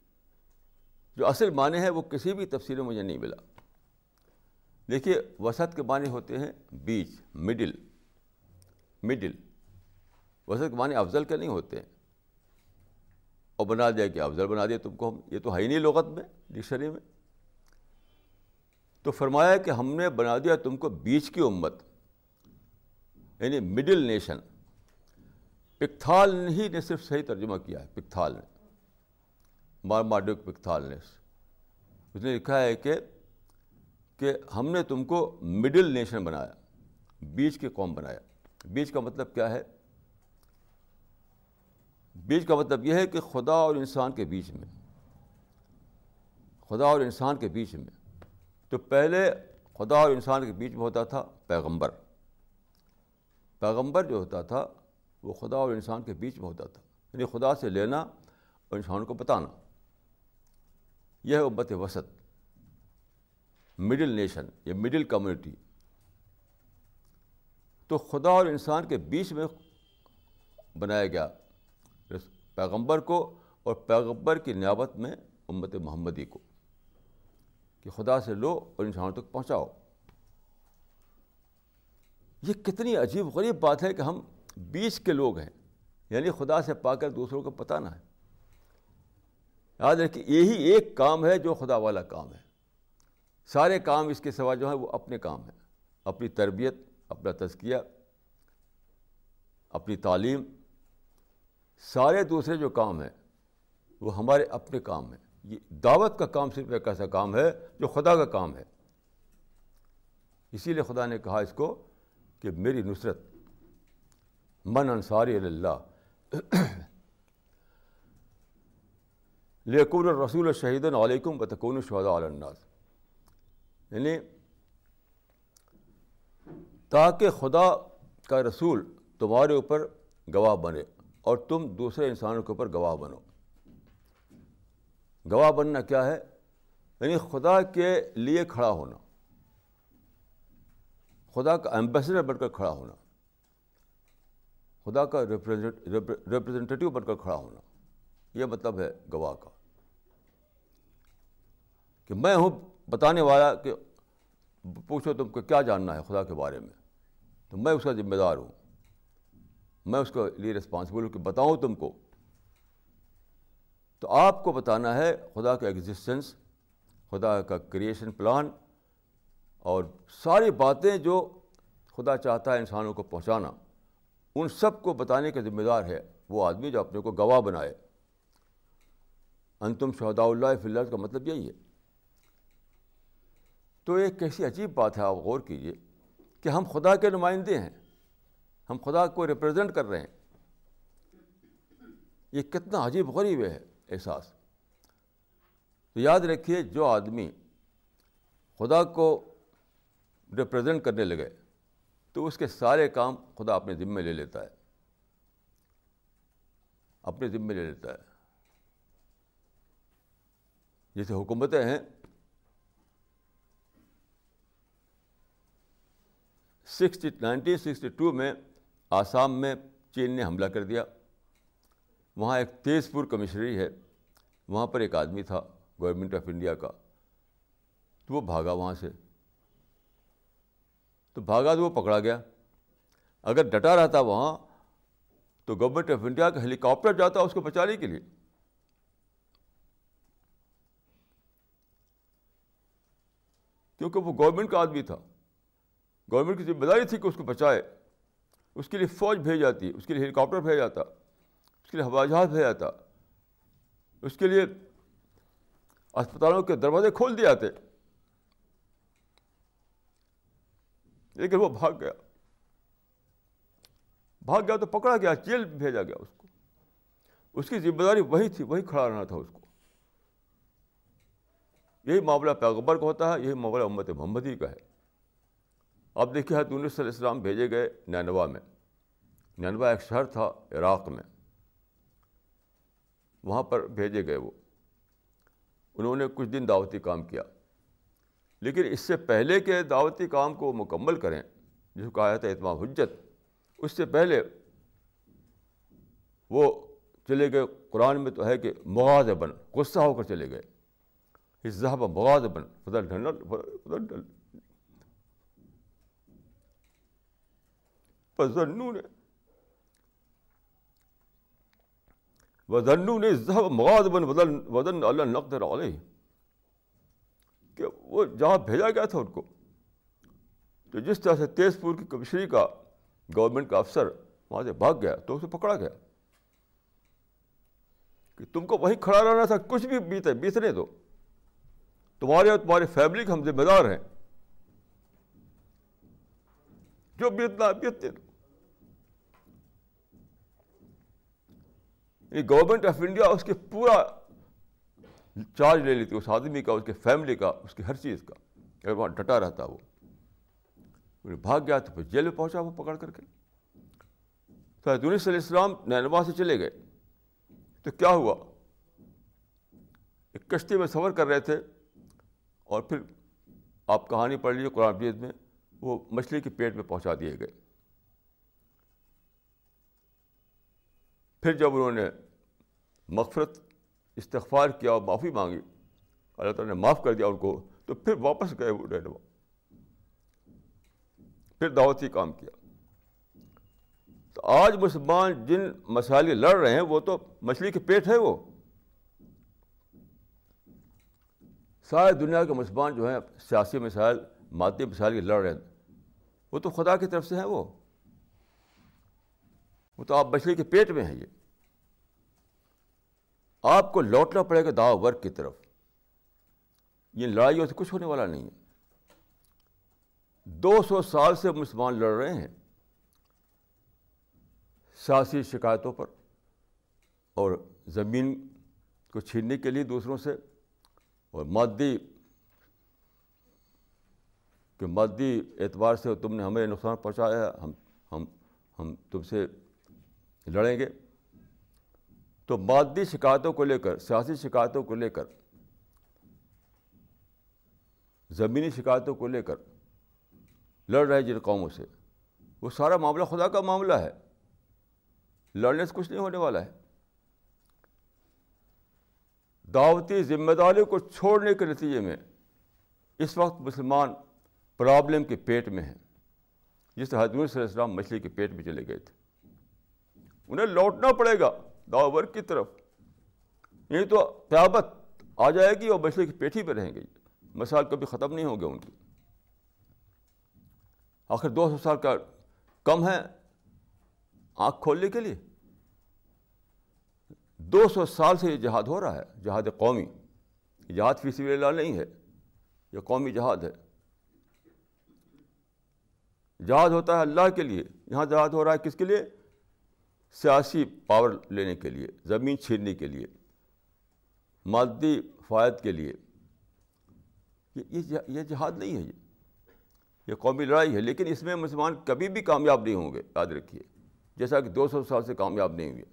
جو اصل معنی ہے وہ کسی بھی تفسیر میں مجھے نہیں ملا۔ دیکھیے وسط کے معنی ہوتے ہیں بیچ مڈل مڈل وسط کے معنی افضل کے نہیں ہوتے۔ ہیں اور بنا دیا کہ افضل بنا دیا، تم کو ہم، یہ تو ہے ہی نہیں لغت میں، ڈکشنری میں۔ تو فرمایا کہ ہم نے بنا دیا تم کو بیچ کی امت یعنی مڈل نیشن پکتھال نے ہی نے صرف صحیح ترجمہ کیا ہے، پکتھال نے۔ مار مارڈک پکتھال نے۔ اس نے لکھا ہے کہ کہ ہم نے تم کو مڈل نیشن بنایا، بیچ کے قوم بنایا۔ بیچ کا مطلب کیا ہے؟ بیچ کا مطلب یہ ہے کہ خدا اور انسان کے بیچ میں، خدا اور انسان کے بیچ میں۔ تو پہلے خدا اور انسان کے بیچ میں ہوتا تھا پیغمبر۔ پیغمبر جو ہوتا تھا، وہ خدا اور انسان کے بیچ میں ہوتا تھا۔ یعنی خدا سے لینا اور انسان کو بتانا۔ یہ ہے امت وسط۔ مڈل نیشن یا مڈل کمیونٹی۔ تو خدا اور انسان کے بیچ میں بنایا گیا۔ پیغمبر کو اور پیغمبر کی نیابت میں امت محمدی کو کہ خدا سے لو اور انسانوں تک پہنچاؤ۔ یہ کتنی عجیب غریب بات ہے کہ ہم بیچ کے لوگ ہیں یعنی خدا سے پا کر دوسروں کو پتہ نہ ہے۔ یاد رکھیے، یہی ایک کام ہے جو خدا والا کام ہے۔ سارے کام اس کے سوا جو ہیں وہ اپنے کام ہیں۔ اپنی تربیت، اپنا تزکیہ، اپنی تعلیم سارے دوسرے جو کام ہیں، وہ ہمارے اپنے کام ہیں۔ یہ دعوت کا کام صرف ایک ایسا کام ہے جو خدا کا کام ہے۔ اسی لیے خدا نے کہا اس کو کہ میری نصرت، من انصاری اللہ لیکن رسول شہید علیکم بتکون شہدا الناس۔ یعنی تاکہ خدا کا رسول تمہارے اوپر گواہ بنے۔ اور تم دوسرے انسانوں کے اوپر گواہ بنو۔ گواہ بننا کیا ہے؟ یعنی خدا کے لیے کھڑا ہونا۔ خدا کا ایمبیسڈر بن کر کھڑا ہونا۔ خدا کا ریپرزینٹیو بن کر کھڑا ہونا۔ یہ مطلب ہے گواہ کا۔ کہ میں ہوں بتانے والا کہ پوچھو تم کو کیا جاننا ہے خدا کے بارے میں۔ تو میں اس کا ذمہ دار ہوں۔ میں اس کے لیے رسپانسبل ہوں کہ بتاؤں تم کو۔ تو آپ کو بتانا ہے خدا کا ایگزسٹنس خدا کا کریشن پلان اور ساری باتیں جو خدا چاہتا ہے انسانوں کو پہنچانا، ان سب کو بتانے کا ذمہ دار ہے۔ وہ آدمی جو اپنے کو گواہ بنائے۔ انتم شہدا اللہ فی کا مطلب یہی ہے۔ تو ایک کیسی عجیب بات ہے، آپ غور کیجیے کہ ہم خدا کے نمائندے ہیں۔ ہم خدا کو ریپرزینٹ کر رہے ہیں۔ یہ کتنا عجیب غریب ہے احساس۔ تو یاد رکھیے جو آدمی خدا کو ریپرزینٹ کرنے لگے، تو اس کے سارے کام خدا اپنے ذمے لے لیتا ہے۔ اپنے ذمے لے لیتا ہے۔ جیسے حکومتیں ہیں۔ سکسٹی، نائنٹین سکسٹی ٹو میں آسام میں چین نے حملہ کر دیا۔ وہاں ایک تیز پور کمشنری ہے۔ وہاں پر ایک آدمی تھا، گورنمنٹ آف انڈیا کا۔ تو وہ بھاگا وہاں سے۔ تو بھاگا تو وہ پکڑا گیا۔ اگر ڈٹا رہتا وہاں، تو گورنمنٹ آف انڈیا کا ہیلی کاپٹر جاتا اس کو بچانے کے لیے۔ کیونکہ وہ گورنمنٹ کا آدمی تھا۔ گورنمنٹ کی ذمہ داری تھی کہ اس کو بچائے۔ اس کے لیے فوج بھیج جاتی، اس کے لیے ہیلی کاپٹر بھیج جاتا، اس کے لیے ہوائی جہاز بھیج جاتا، اس کے لیے اسپتالوں کے دروازے کھول دیے جاتے۔ لیکن وہ بھاگ گیا۔ بھاگ گیا تو پکڑا گیا، جیل بھیجا گیا اس کو۔ اس کی ذمہ داری وہی تھی، وہی کھڑا رہنا تھا اس کو۔ یہی معاملہ پیغبر کا ہوتا ہے، یہی معاملہ امت محمدی کا ہے۔ اب دیکھیے حضرت انیس صلی السلام بھیجے گئے نینوا میں۔ نینوا ایک شہر تھا عراق میں۔ وہاں پر بھیجے گئے وہ۔ انہوں نے کچھ دن دعوتی کام کیا۔ لیکن اس سے پہلے کے دعوتی کام کو مکمل کریں، جس کو کہا جاتا ہے اتمام حجت، اس سے پہلے وہ چلے گئے۔ قرآن میں تو ہے کہ مغاز بن غصہ ہو کر چلے گئے۔ اس ذہب مغاز بن فضل ڈھل وزنو نے وزنو نے ذہب مغاز بن وزن وزن اللہ نقدر علیہ کہ وہ جہاں بھیجا گیا تھا ان کو۔ تو جس طرح سے تیز پور کی کمشنری کا گورنمنٹ کا افسر وہاں سے بھاگ گیا، تو اسے پکڑا گیا۔ کہ تم کو وہیں کھڑا رہنا تھا، کچھ بھی بیتے بیتنے دو تمہارے اور تمہاری فیملی کے ہم ذمہ دار ہیں۔ جو بیتنا بیتنے دو یعنی گورنمنٹ آف انڈیا اس کے پورا چارج لے لیتی اس آدمی کا، اس کے فیملی کا، اس کی ہر چیز کا۔ اگر وہاں ڈٹا رہتا وہ بھاگ گیا تو پھر جیل میں پہنچا وہ پکڑ کر کے۔ تو دنیا صلی السلام نینوا سے چلے گئے۔ تو کیا ہوا؟ ایک کشتی میں سفر کر رہے تھے اور پھر آپ کہانی پڑھ لیجیے قرآن مجید میں، وہ مچھلی کے پیٹ میں پہنچا دیے گئے۔ پھر جب انہوں نے مغفرت، استغفار کیا اور معافی مانگی، اللہ تعالیٰ نے معاف کر دیا ان کو، تو پھر واپس گئے وہ رہنما پھر دعوتی کام کیا۔ تو آج مسلمان جن مسائل لڑ رہے ہیں، وہ تو مچھلی کے پیٹ ہے وہ۔ سارے دنیا کے مسلمان جو ہیں، سیاسی مسائل، مادی مسائل کے لڑ رہے ہیں۔ وہ تو خدا کی طرف سے ہیں وہ۔ وہ تو آپ مچھلی کے پیٹ میں ہیں یہ۔ آپ کو لوٹنا پڑے گا داو ورک کی طرف۔ یہ لڑائیوں سے کچھ ہونے والا نہیں ہے۔ دو سو سال سے مسلمان لڑ رہے ہیں۔ سیاسی شکایتوں پر اور زمین کو چھیننے کے لیے دوسروں سے اور مادی کہ مادی اعتبار سے تم نے ہمیں نقصان پہنچایا، ہم ہم ہم تم سے لڑیں گے۔ تو مادی شکایتوں کو لے کر، سیاسی شکایتوں کو لے کر، زمینی شکایتوں کو لے کر لڑ رہے جن قوموں سے، وہ سارا معاملہ خدا کا معاملہ ہے۔ لڑنے سے کچھ نہیں ہونے والا ہے۔ دعوتی ذمہ داری کو چھوڑنے کے نتیجے میں اس وقت مسلمان پرابلم کے پیٹ میں ہیں، جس حضرت صلی اللہ علیہ وسلم مچھلی کے پیٹ میں چلے گئے تھے۔ انہیں لوٹنا پڑے گا۔ داور کی طرف۔ نہیں تو قیابت آ جائے گی اور مچھلی کی پیٹھی پہ رہیں گے مسائل کبھی ختم نہیں ہوں گے ان کی۔ آخر دو سو سال کا کم ہے آنکھ کھولنے کے لیے۔ دو سو سال سے یہ جہاد ہو رہا ہے۔ جہاد قومی۔ جہاد فی سبیل اللہ نہیں ہے۔ یہ قومی جہاد ہے۔ جہاد ہوتا ہے اللہ کے لیے۔ یہاں جہاد ہو رہا ہے کس کے لیے؟ سیاسی پاور لینے کے لیے، زمین چھیننے کے لیے، مادی فائد کے لیے، یہ جہاد نہیں ہے یہ۔ یہ قومی لڑائی ہے، لیکن اس میں مسلمان کبھی بھی کامیاب نہیں ہوں گے، یاد رکھیے۔ جیسا کہ دو سو سال سے کامیاب نہیں ہوئے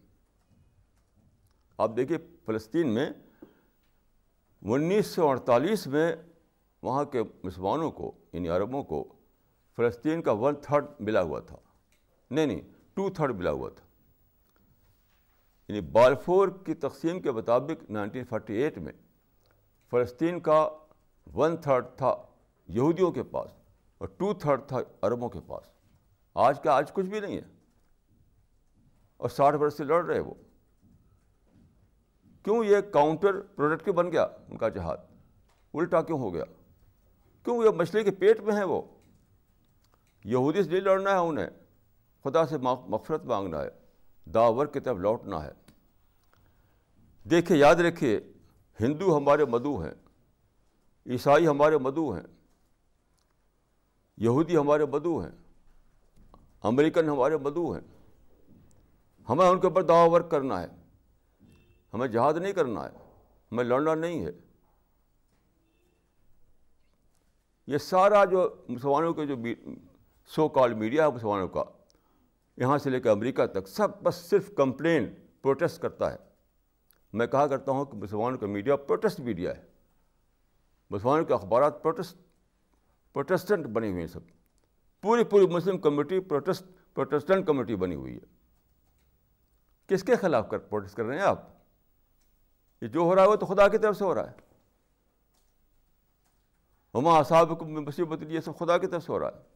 آپ دیکھیے، فلسطین میں انیس سو اڑتالیس میں وہاں کے مسلمانوں کو یعنی عربوں کو، فلسطین کا ون تھرڈ ملا ہوا تھا۔ نہیں نہیں، ٹو تھرڈ ملا ہوا تھا۔ یعنی بالفور کی تقسیم کے مطابق نائنٹین فورٹی ایٹ میں فلسطین کا ون تھرڈ تھا یہودیوں کے پاس اور ٹو تھرڈ تھا عربوں کے پاس۔ آج کا آج کچھ بھی نہیں ہے۔ اور ساٹھ برس سے لڑ رہے وہ۔ کیوں یہ کاؤنٹر پروڈکٹ بن گیا ان کا جہاد؟ الٹا کیوں ہو گیا؟ کیوں یہ مچھلی کے پیٹ میں ہے وہ؟ یہودی سے نہیں لڑنا ہے انہیں۔ خدا سے مغفرت مانگنا ہے۔ داور کی طرف لوٹنا ہے۔ دیکھیے، یاد رکھیے، ہندو ہمارے مدو ہیں، عیسائی ہمارے مدو ہیں، یہودی ہمارے مدو ہیں، امریکن ہمارے مدو ہیں۔ ہمیں ان کے اوپر دعا ورک کرنا ہے۔ ہمیں جہاد نہیں کرنا ہے۔ ہمیں لڑنا نہیں ہے۔ یہ سارا جو مسلمانوں کے جو سو کال میڈیا ہے، مسلمانوں کا یہاں سے لے کے امریکہ تک سب بس صرف کمپلین پروٹیسٹ کرتا ہے۔ میں کہا کرتا ہوں کہ مسلمانوں کا میڈیا پروٹیسٹ میڈیا ہے۔ مسلمانوں کے اخبارات پروٹیسٹ، پروٹیسٹنٹ بنے ہوئے ہیں سب۔ پوری پوری مسلم کمیٹی پروٹیسٹ، پروٹیسٹنٹ کمیٹی بنی ہوئی ہے۔ کس کے خلاف کر پروٹیسٹ کر رہے ہیں آپ؟ یہ جو ہو رہا ہے وہ تو خدا کی طرف سے ہو رہا ہے۔ ہما صاحب کو مصیبت، یہ سب خدا کی طرف سے ہو رہا ہے۔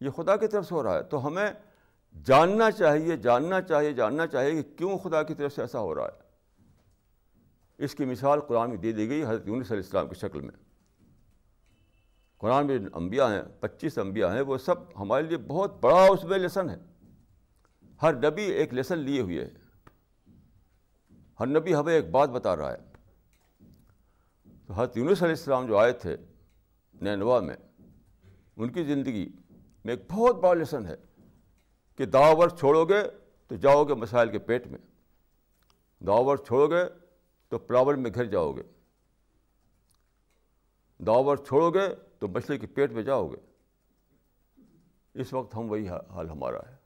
یہ خدا کی طرف سے ہو رہا ہے۔ تو ہمیں جاننا چاہیے جاننا چاہیے جاننا چاہیے کہ کیوں خدا کی طرف سے ایسا ہو رہا ہے۔ اس کی مثال قرآن میں دے دی گئی حضرت یونس علیہ السلام کی شکل میں۔ قرآن میں انبیاء ہیں، پچیس انبیاء ہیں، وہ سب ہمارے لیے بہت بڑا اس میں لیسن ہے۔ ہر نبی ایک لیسن لیے ہوئے ہے ہر نبی ہمیں ایک بات بتا رہا ہے۔ تو حضرت یونس علیہ السلام جو آئے تھے نینوا میں، ان کی زندگی میں ایک بہت بڑا لیسن ہے کہ داور چھوڑو گے تو جاؤ گے مسائل کے پیٹ میں۔ داور چھوڑو گے تو پرابلم میں گھر جاؤ گے۔ داور چھوڑو گے تو مچھلی کے پیٹ میں جاؤ گے۔ اس وقت ہم وہی حال ہمارا ہے۔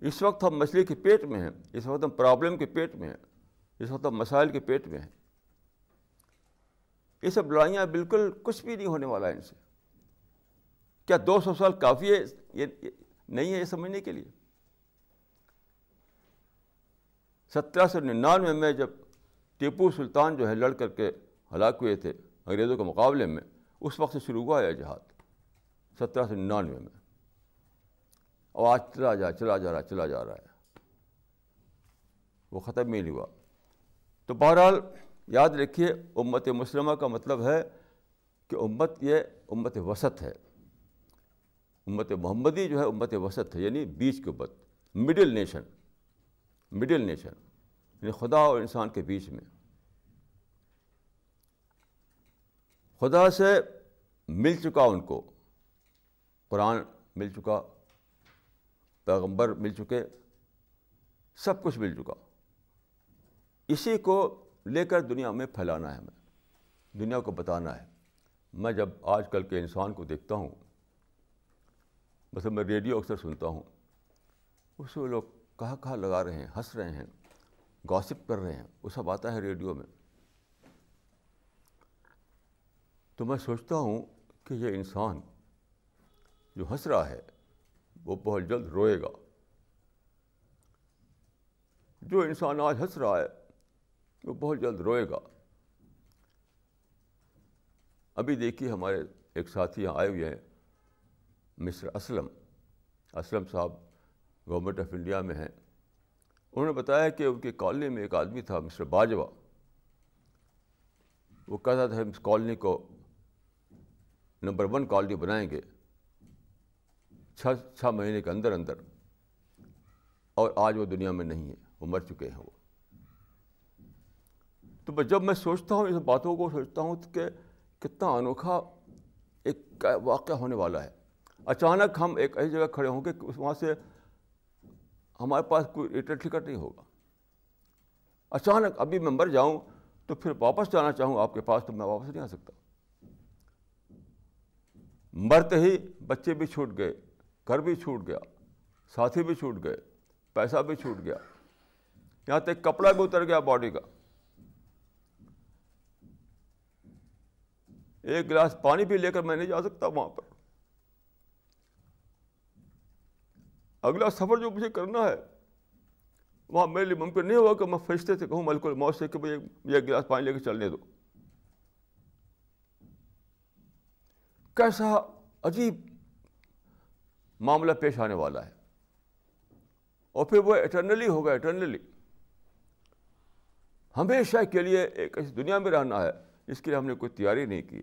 اس وقت ہم مچھلی کے پیٹ میں ہیں۔ اس وقت ہم پرابلم کے پیٹ میں ہیں۔ اس وقت ہم مسائل کے پیٹ میں ہیں۔ یہ سب لڑائیاں بالکل کچھ بھی نہیں ہونے والا ہے ان سے۔ کیا دو سو سال کافی ہے؟ یہ نہیں ہے یہ سمجھنے کے لیے۔ سترہ سو ننانوے میں جب ٹیپو سلطان جو ہے لڑ کر کے ہلاک ہوئے تھے انگریزوں کے مقابلے میں، اس وقت سے شروع ہوا ہے جہاد۔ سترہ سو ننانوے میں۔ اور آج چلا جا چلا جا رہا چلا جا رہا ہے۔ وہ ختم ہی نہیں ہوا۔ تو بہرحال یاد رکھیے، امت مسلمہ کا مطلب ہے کہ امت یہ امت وسط ہے۔ امت محمدی جو ہے، امت وسط ہے یعنی بیچ کے امت مڈل نیشن مڈل نیشن یعنی خدا اور انسان کے بیچ میں۔ خدا سے مل چکا ان کو، قرآن مل چکا، پیغمبر مل چکے، سب کچھ مل چکا۔ اسی کو لے کر دنیا میں پھیلانا ہے ہمیں دنیا کو بتانا ہے۔ میں جب آج کل کے انسان کو دیکھتا ہوں مثلا میں ریڈیو اکثر سنتا ہوں۔ اس میں لوگ کہاں کہاں لگا رہے ہیں، ہنس رہے ہیں گاسپ کر رہے ہیں، وہ سب آتا ہے ریڈیو میں۔ تو میں سوچتا ہوں کہ یہ انسان جو ہنس رہا ہے، وہ بہت جلد روئے گا۔ جو انسان آج ہنس رہا ہے، وہ بہت جلد روئے گا۔ ابھی دیکھیے ہمارے ایک ساتھی یہاں آئے ہوئے ہیں۔ مسٹر اسلم۔ اسلم صاحب گورنمنٹ آف انڈیا میں ہیں۔ انہوں نے بتایا کہ ان کی کالونی میں ایک آدمی تھا مسٹر باجوا وہ کہتا تھا ہم اس کالونی کو نمبر ون کالونی بنائیں گے۔ چھ چھ مہینے کے اندر اندر۔ اور آج وہ دنیا میں نہیں ہے، وہ مر چکے ہیں وہ۔ تو جب میں سوچتا ہوں اس باتوں کو سوچتا ہوں کہ کتنا انوکھا ایک واقعہ ہونے والا ہے۔ اچانک ہم ایک ایسی جگہ کھڑے ہوں گے کہ وہاں سے ہمارے پاس کوئی ریٹرن ٹکٹ نہیں ہوگا۔ اچانک ابھی میں مر جاؤں تو پھر واپس جانا چاہوں آپ کے پاس تو میں واپس نہیں آ سکتا۔ مرتے ہی بچے بھی چھوٹ گئے، گھر بھی چھوٹ گیا، ساتھی بھی چھوٹ گئے، پیسہ بھی چھوٹ گیا۔ یہاں تک کپڑا بھی اتر گیا باڈی کا۔ ایک گلاس پانی بھی لے کر میں نہیں جا سکتا وہاں پر۔ اگلا سفر جو مجھے کرنا ہے، وہاں میرے لیے ممکن نہیں ہوا کہ میں فرشتے سے کہوں ملک الموت سے کہ بھائی ایک گلاس پانی لے کے چلنے دو۔ کیسا عجیب معاملہ پیش آنے والا ہے۔ اور پھر وہ اٹرنلی ہوگا اٹرنلی ہمیشہ کے لیے ایک ایسی دنیا میں رہنا ہے، جس کے لیے ہم نے کوئی تیاری نہیں کی۔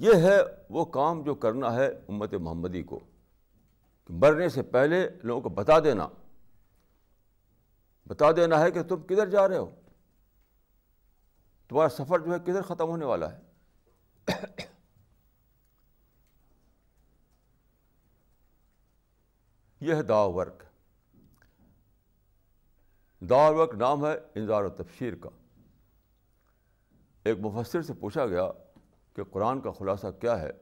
یہ ہے وہ کام جو کرنا ہے امت محمدی کو مرنے سے پہلے لوگوں کو بتا دینا۔ بتا دینا ہے کہ تم کدھر جا رہے ہو۔ تمہارا سفر جو ہے کدھر ختم ہونے والا ہے۔ یہ ہے دا ورک۔ دا ورک نام ہے انظار و تفسیر کا۔ ایک مفسر سے پوچھا گیا کہ قرآن کا خلاصہ کیا ہے؟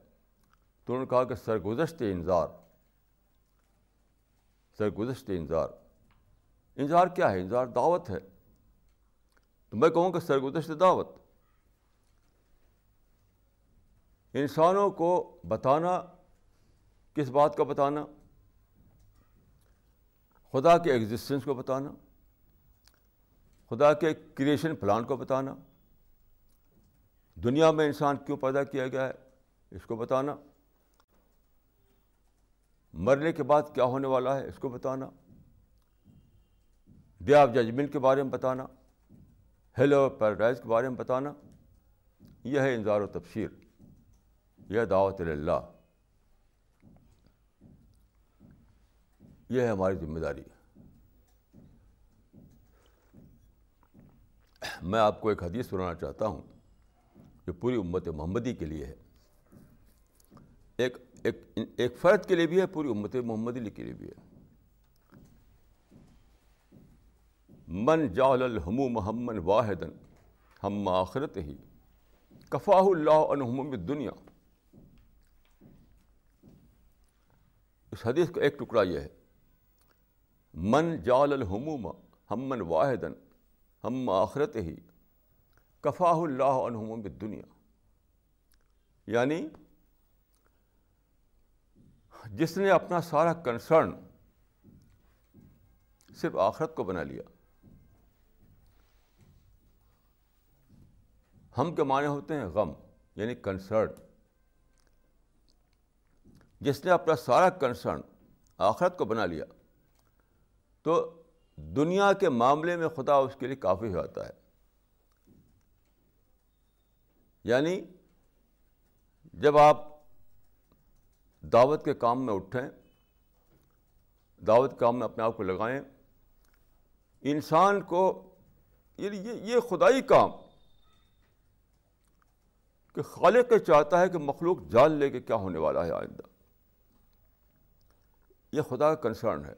تو انہوں نے کہا کہ سرگزشت انظار سرگزشت انظار انظار کیا ہے؟ انظار دعوت ہے۔ تو میں کہوں کہ سرگزشت دعوت۔ انسانوں کو بتانا، کس بات کا بتانا؟ خدا کے ایگزسٹنس کو بتانا۔ خدا کے کریشن پلان کو بتانا۔ دنیا میں انسان کیوں پیدا کیا گیا ہے، اس کو بتانا۔ مرنے کے بعد کیا ہونے والا ہے، اس کو بتانا۔ ڈے آف ججمنٹ کے بارے میں بتانا۔ ہیلو پیراڈائز کے بارے میں بتانا۔ یہ ہے انظار و تفسیر یہ دعوت اللہ یہ ہے ہماری ذمہ داری۔ میں آپ کو ایک حدیث سنانا چاہتا ہوں۔ جو پوری امت محمدی کے لیے ہے۔ ایک ایک ایک فرد کے لیے بھی ہے، پوری امت محمدی کے لیے بھی ہے۔ من جال الحم محمد واحد ہم آخرت ہی۔ کفاہ اللہ عنہم دنیا اس حدیث کا ایک ٹکڑا یہ ہے۔ من جال الحموم ہمن واحد ہم آخرت ہی۔ کفاہ اللہ عنہم دنیا یعنی جس نے اپنا سارا کنسرن صرف آخرت کو بنا لیا۔ ہم کے معنی ہوتے ہیں غم یعنی کنسرن جس نے اپنا سارا کنسرن آخرت کو بنا لیا، تو دنیا کے معاملے میں خدا اس کے لیے کافی ہو جاتا ہے۔ یعنی جب آپ دعوت کے کام میں اٹھیں، دعوت کے کام میں اپنے آپ کو لگائیں، انسان کو یعنی یہ خدائی کام کہ خالق کے چاہتا ہے کہ مخلوق جان لے کے کیا ہونے والا ہے آئندہ۔ یہ خدا کا کنسرن ہے۔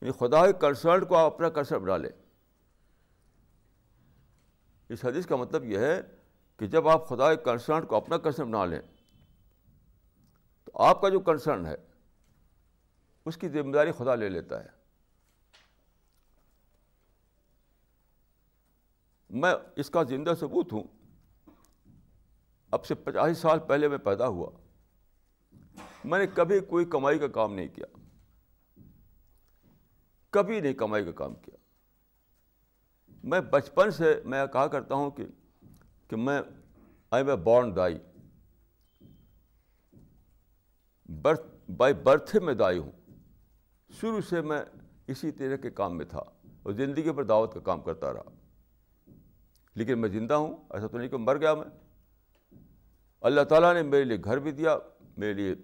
یعنی خدا کے کنسرن کو آپ اپنا کنسرن بنا لیں۔ اس حدیث کا مطلب یہ ہے کہ جب آپ خدا کے کنسرن کو اپنا کنسرن بنا لیں، تو آپ کا جو کنسرن ہے، اس کی ذمہ داری خدا لے لیتا ہے۔ میں اس کا زندہ ثبوت ہوں۔ اب سے پچاسی سال پہلے میں پیدا ہوا۔ میں نے کبھی کوئی کمائی کا کام نہیں کیا۔ کبھی نہیں کمائی کا کام کیا۔ میں بچپن سے، میں کہا کرتا ہوں کہ کہ میں آئی اے بورن دائی برتھ بائی برتھ میں دائی ہوں. شروع سے میں اسی طرح کے کام میں تھا اور زندگی پر دعوت کا کام کرتا رہا. لیکن میں زندہ ہوں، ایسا تو نہیں کہ مر گیا میں. اللہ تعالیٰ نے میرے لیے گھر بھی دیا، میرے لیے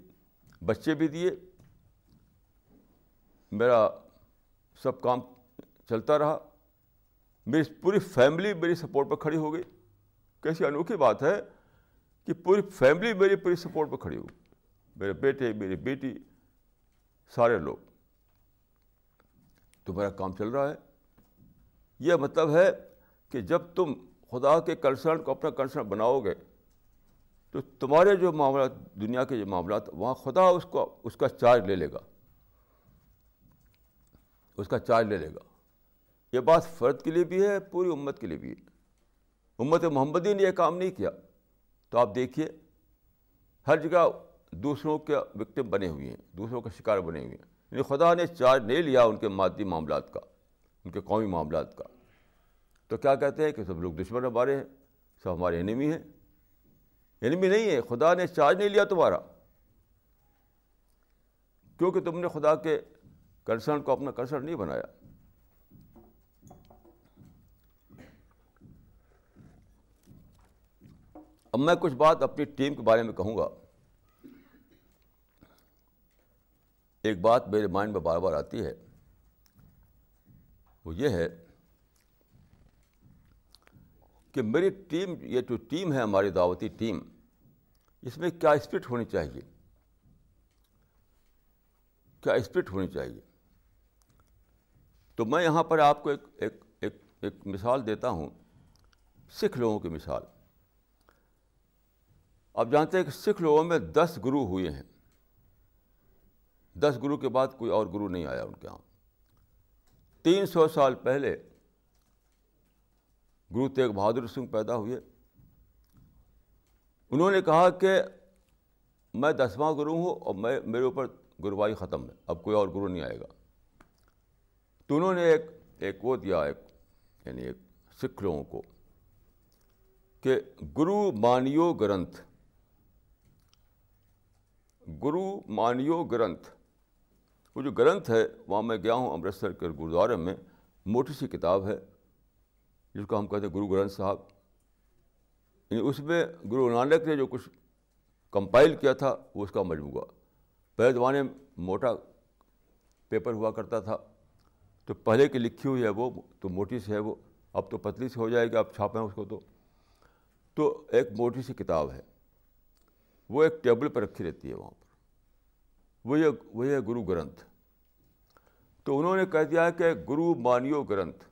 بچے بھی دیے. میرا سب کام چلتا رہا. میری پوری فیملی میری سپورٹ پہ کھڑی ہو گئی. کیسی انوکھی بات ہے کہ پوری فیملی میری پوری سپورٹ پہ کھڑی ہو۔ میرے بیٹے، میری بیٹی، سارے لوگ۔ تو میرا کام چل رہا ہے۔ یہ مطلب ہے کہ جب تم خدا کے کنسرن کو اپنا کنسرن بناؤ گے، تو تمہارے جو معاملات، دنیا کے جو معاملات، وہاں خدا اس کو، اس کا چارج لے لے گا۔ اس کا چارج لے لے گا۔ یہ بات فرد کے لیے بھی ہے، پوری امت کے لیے بھی ہے۔ امت محمدی نے یہ کام نہیں کیا۔ تو آپ دیکھیے، ہر جگہ دوسروں کے وکٹم بنے ہوئے ہیں، دوسروں کا شکار بنے ہوئے ہیں۔ یعنی خدا نے چارج نہیں لیا ان کے مادی معاملات کا، ان کے قومی معاملات کا۔ تو کیا کہتے ہیں کہ سب لوگ دشمن ہمارے ہیں، سب ہمارے انیمی ہیں۔ انیمی نہیں ہے، خدا نے چارج نہیں لیا تمہارا۔ کیونکہ تم نے خدا کے کنسرن کو اپنا کنسرن نہیں بنایا۔ اب میں کچھ بات اپنی ٹیم کے بارے میں کہوں گا۔ ایک بات میرے مائنڈ میں بار بار آتی ہے۔ وہ یہ ہے کہ میری ٹیم، یہ جو ٹیم ہے ہماری دعوتی ٹیم، اس میں کیا اسپرٹ ہونی چاہیے؟ کیا اسپرٹ ہونی چاہیے؟ تو میں یہاں پر آپ کو ایک ایک ایک ایک مثال دیتا ہوں، سکھ لوگوں کی مثال۔ آپ جانتے ہیں کہ سکھ لوگوں میں دس گرو ہوئے ہیں۔ دس گرو کے بعد کوئی اور گرو نہیں آیا ان کے یہاں تین سو سال پہلے گرو تیگ بہادر سنگھ پیدا ہوئے۔ انہوں نے کہا کہ میں دسواں گرو ہوں اور میں، میرے اوپر گروائی ختم ہے۔ اب کوئی اور گرو نہیں آئے گا۔ تو انہوں نے ایک ایک وہ دیا، ایک یعنی ایک سکھ لوگوں کو کہ گرو مانیو گرنتھ۔ گرو مانیو گرنتھ۔ وہ جو گرنتھ ہے، وہاں میں گیا ہوں امرتسر کے گرودوارے میں۔ موٹی سی کتاب ہے، جس کو ہم کہتے ہیں گرو گرنتھ صاحب۔ یعنی اس میں گرو نانک نے جو کچھ کمپائل کیا تھا، وہ اس کا مجموعہ۔ پہلے زمانے موٹا پیپر ہوا کرتا تھا۔ تو پہلے کی لکھی ہوئی ہے وہ، تو موٹی سے ہے وہ۔ اب تو پتلی سے ہو جائے گی آپ چھاپیں اس کو تو۔ تو ایک موٹی سی کتاب ہے۔ وہ ایک ٹیبل پہ رکھی رہتی ہے وہاں پر وہی وہی ہے گرو گرنتھ تو انہوں نے کہہ دیا کہ گرو مانیو گرنتھ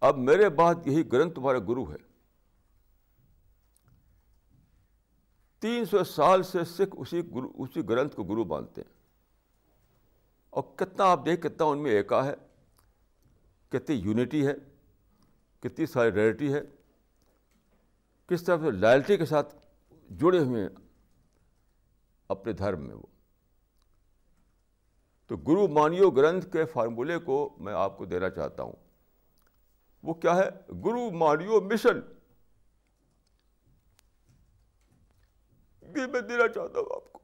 اب میرے بعد یہی گرنتھ تمہارا گرو ہے تین سو سال سے سکھ اسی گرو، اسی گرنتھ کو گرو مانتے ہیں۔ اور کتنا آپ دیکھ کتنا ان میں ایکا ہے، کتنی یونٹی ہے، کتنی سالیڈیٹی ہے، کس طرح سے لائلٹی کے ساتھ جڑے ہوئے ہیں۔ اپنے دھرم میں وہ۔ تو گرو مانیو گرنتھ کے فارمولے کو میں آپ کو دینا چاہتا ہوں۔ وہ کیا ہے؟ گرو مانیو مشن۔ یہ میں دینا چاہتا ہوں آپ کو۔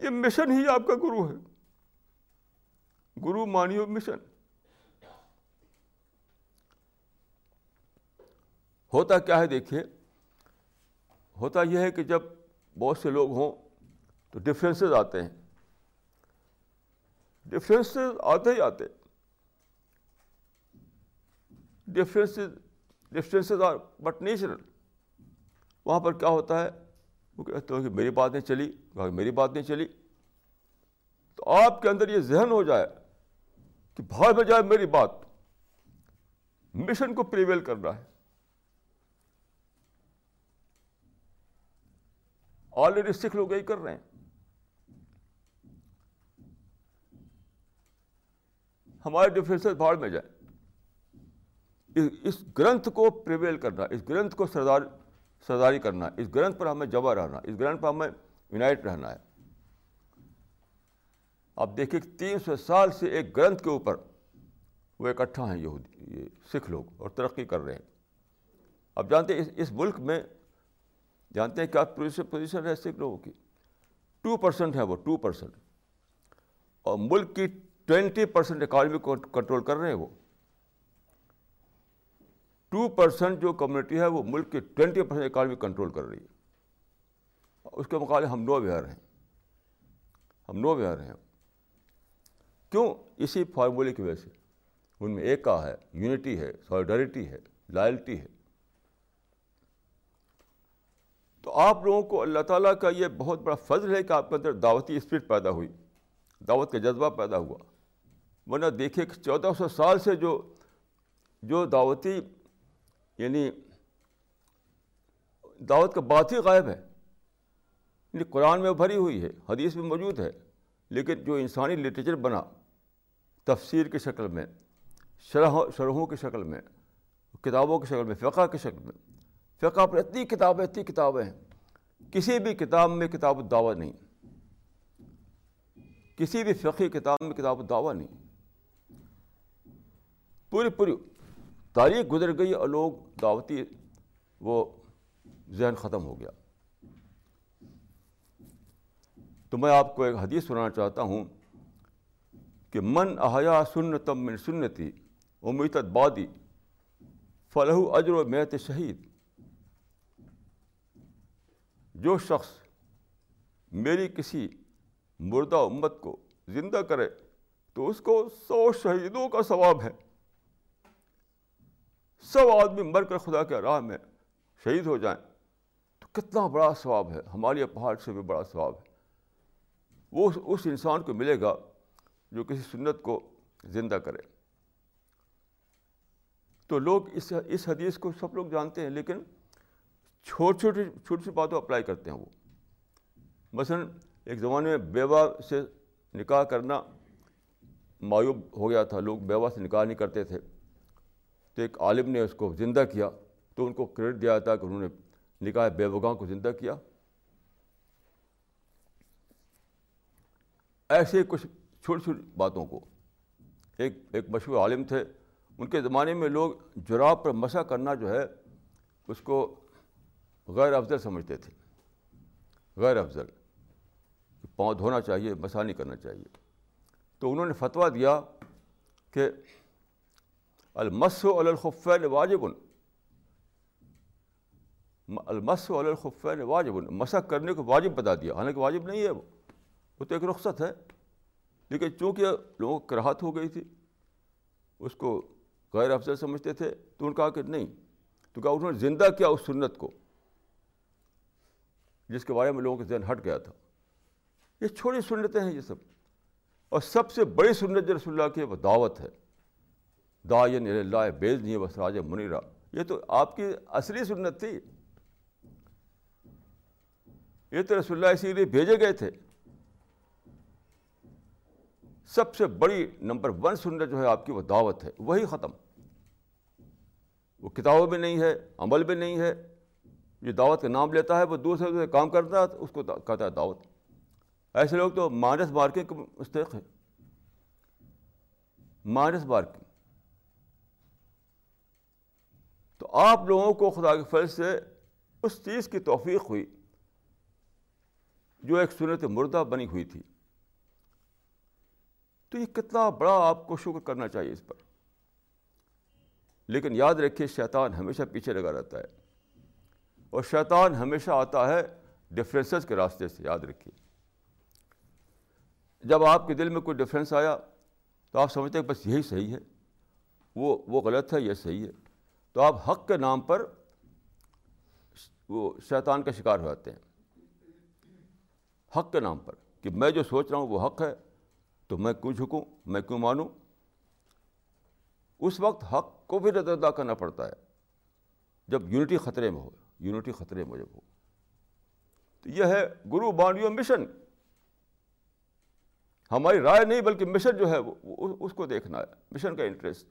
یہ مشن ہی آپ کا گرو ہے۔ گرو مانیو مشن۔ ہوتا کیا ہے دیکھیے؟ ہوتا یہ ہے کہ جب بہت سے لوگ ہوں تو ڈفرینسز آتے ہیں۔ ڈفرینسز آتے ہی آتے۔ Differences differences are but natural وہاں پر کیا ہوتا ہے؟ وہ کہتے ہیں کہ میری بات نہیں چلی میری بات نہیں چلی۔ تو آپ کے اندر یہ ذہن ہو جائے کہ بھاگ میں جائے میری بات۔ مشن کو پریویل کرنا ہے۔ آلریڈی سکھ لوگ یہی کر رہے ہیں ہمارے ڈفرینس بھاڑ میں جائیں اس گرنتھ کو پریویل کرنا اس گرنتھ کو سردار سرداری کرنا اس گرنتھ پر ہمیں جمع رہنا اس گرنتھ پر ہمیں یونائٹ رہنا ہے آپ دیکھیں کہ تین سو سال سے ایک گرنتھ کے اوپر وہ اکٹھا ہیں یہ سکھ لوگ اور ترقی کر رہے ہیں اب جانتے ہیں اس ملک میں جانتے ہیں کیا پوزیشن ہے سکھ لوگوں کی۔ ٹو پرسینٹ ہے وہ ٹو پرسینٹ اور ملک کی ٹوینٹی پرسینٹ اکانومی کو کنٹرول کر رہے ہیں وہ۔ ٹو پرسینٹ جو کمیونٹی ہے وہ ملک کی ٹوینٹی پرسینٹ اکانومی کنٹرول کر رہی ہے۔ اس کے مقابلے ہم نو ویئر ہیں۔ ہم نو ویئر ہیں۔ کیوں؟ اسی فارمولے کی وجہ سے۔ ان میں ایک کا ہے، یونٹی ہے سالیڈرٹی ہے، لائلٹی ہے۔ تو آپ لوگوں کو اللہ تعالیٰ کا یہ بہت بڑا فضل ہے کہ آپ کے اندر دعوتی اسپرٹ پیدا ہوئی، دعوت کا جذبہ پیدا ہوا۔ ورنہ دیکھیے کہ چودہ سو سال سے جو جو دعوتی یعنی دعوت کا بات ہی غائب ہے۔ یعنی قرآن میں بھری ہوئی ہے، حدیث میں موجود ہے، لیکن جو انسانی لٹریچر بنا، تفسیر کی شکل میں، شرح، شرحوں کی شکل میں، کتابوں کی شکل میں، فقہ کی شکل میں فقہ پر اتنی کتابیں اتنی کتابیں ہیں۔ کسی بھی کتاب میں کتاب الدعوت نہیں۔ کسی بھی فقی کتاب میں کتاب الدعوت نہیں۔ پوری پوری تاریخ گزر گئی اور لوگ دعوتی، وہ ذہن ختم ہو گیا۔ تو میں آپ کو ایک حدیث سنانا چاہتا ہوں کہ من احیا سنتم من سنتی امیت بادی فلح اجر و میت شہید۔ جو شخص میری کسی مردہ امت کو زندہ کرے تو اس کو سو شہیدوں کا ثواب ہے۔ سو آدمی مر کر خدا کے راہ میں شہید ہو جائیں تو کتنا بڑا ثواب ہے۔ ہمارے پہاڑ سے بھی بڑا ثواب ہے۔ وہ اس انسان کو ملے گا جو کسی سنت کو زندہ کرے۔ تو لوگ اس اس حدیث کو سب لوگ جانتے ہیں، لیکن چھوٹی چھوٹی چھوٹی سی باتوں اپلائی کرتے ہیں وہ۔ مثلاً ایک زمانے میں بیوہ سے نکاح کرنا معیوب ہو گیا تھا، لوگ بیوہ سے نکاح نہیں کرتے تھے۔ تو ایک عالم نے اس کو زندہ کیا، تو ان کو کریڈٹ دیا تھا کہ انہوں نے نکاح بیوگاں کو زندہ کیا۔ ایسے کچھ چھوٹی چھوٹی باتوں کو۔ ایک ایک مشہور عالم تھے۔ ان کے زمانے میں لوگ جراب پر مسا کرنا جو ہے، اس کو غیر افضل سمجھتے تھے۔ غیر افضل۔ پاؤں دھونا چاہیے مسا نہیں کرنا چاہیے۔ تو انہوں نے فتویٰ دیا کہ المس و الخفین واجب المس و الخفین واجب مسا کرنے کو واجب بتا دیا۔ حالانکہ واجب نہیں ہے وہ۔ وہ تو ایک رخصت ہے۔ لیکن چونکہ لوگوں کو کراہت ہو گئی تھی، اس کو غیر افضل سمجھتے تھے، تو ان کہا کہ نہیں۔ تو کہا انہوں نے زندہ کیا اس سنت کو۔ جس کے بارے میں لوگوں کے ذہن ہٹ گیا تھا۔ یہ چھوٹی سنتیں ہیں یہ سب۔ اور سب سے بڑی سنت جو رسول اللہ کی وہ دعوت ہے۔ داعین اللہ بیز نہیں بس راج منیرا یہ تو آپ کی اصلی سنت تھی۔ یہ تو رسول اللہ اسی لیے بھیجے گئے تھے۔ سب سے بڑی نمبر ون سنت جو ہے آپ کی وہ دعوت ہے۔ وہی ختم۔ وہ کتابوں میں نہیں ہے، عمل میں نہیں ہے۔ جو دعوت کا نام لیتا ہے، وہ دوسرے دوسرے کام کرتا ہے، اس کو کہتا ہے دعوت۔ ایسے لوگ تو مائنس مارکنگ کے مستحق ہیں۔ مائنس مارکنگ تو آپ لوگوں کو خدا کے فرض سے اس چیز کی توفیق ہوئی، جو ایک سنت مردہ بنی ہوئی تھی۔ تو یہ کتنا بڑا آپ کو شکر کرنا چاہیے اس پر۔ لیکن یاد رکھیے، شیطان ہمیشہ پیچھے لگا رہتا ہے۔ اور شیطان ہمیشہ آتا ہے ڈفرینسز کے راستے سے، یاد رکھیے۔ جب آپ کے دل میں کوئی ڈفرینس آیا تو آپ سمجھتے ہیں بس یہی صحیح ہے، وہ وہ غلط ہے، یہ صحیح ہے۔ تو آپ حق کے نام پر وہ شیطان کا شکار ہو جاتے ہیں۔ حق کے نام پر کہ میں جو سوچ رہا ہوں وہ حق ہے، تو میں کیوں جھکوں؟ میں کیوں مانوں؟ اس وقت حق کو بھی نظر ادا کرنا پڑتا ہے۔ جب یونٹی خطرے میں ہو یونٹی خطرے میں جب ہو تو یہ ہے گرو بانیو مشن۔ ہماری رائے نہیں بلکہ مشن جو ہے وہ اس کو دیکھنا ہے۔ مشن کا انٹرسٹ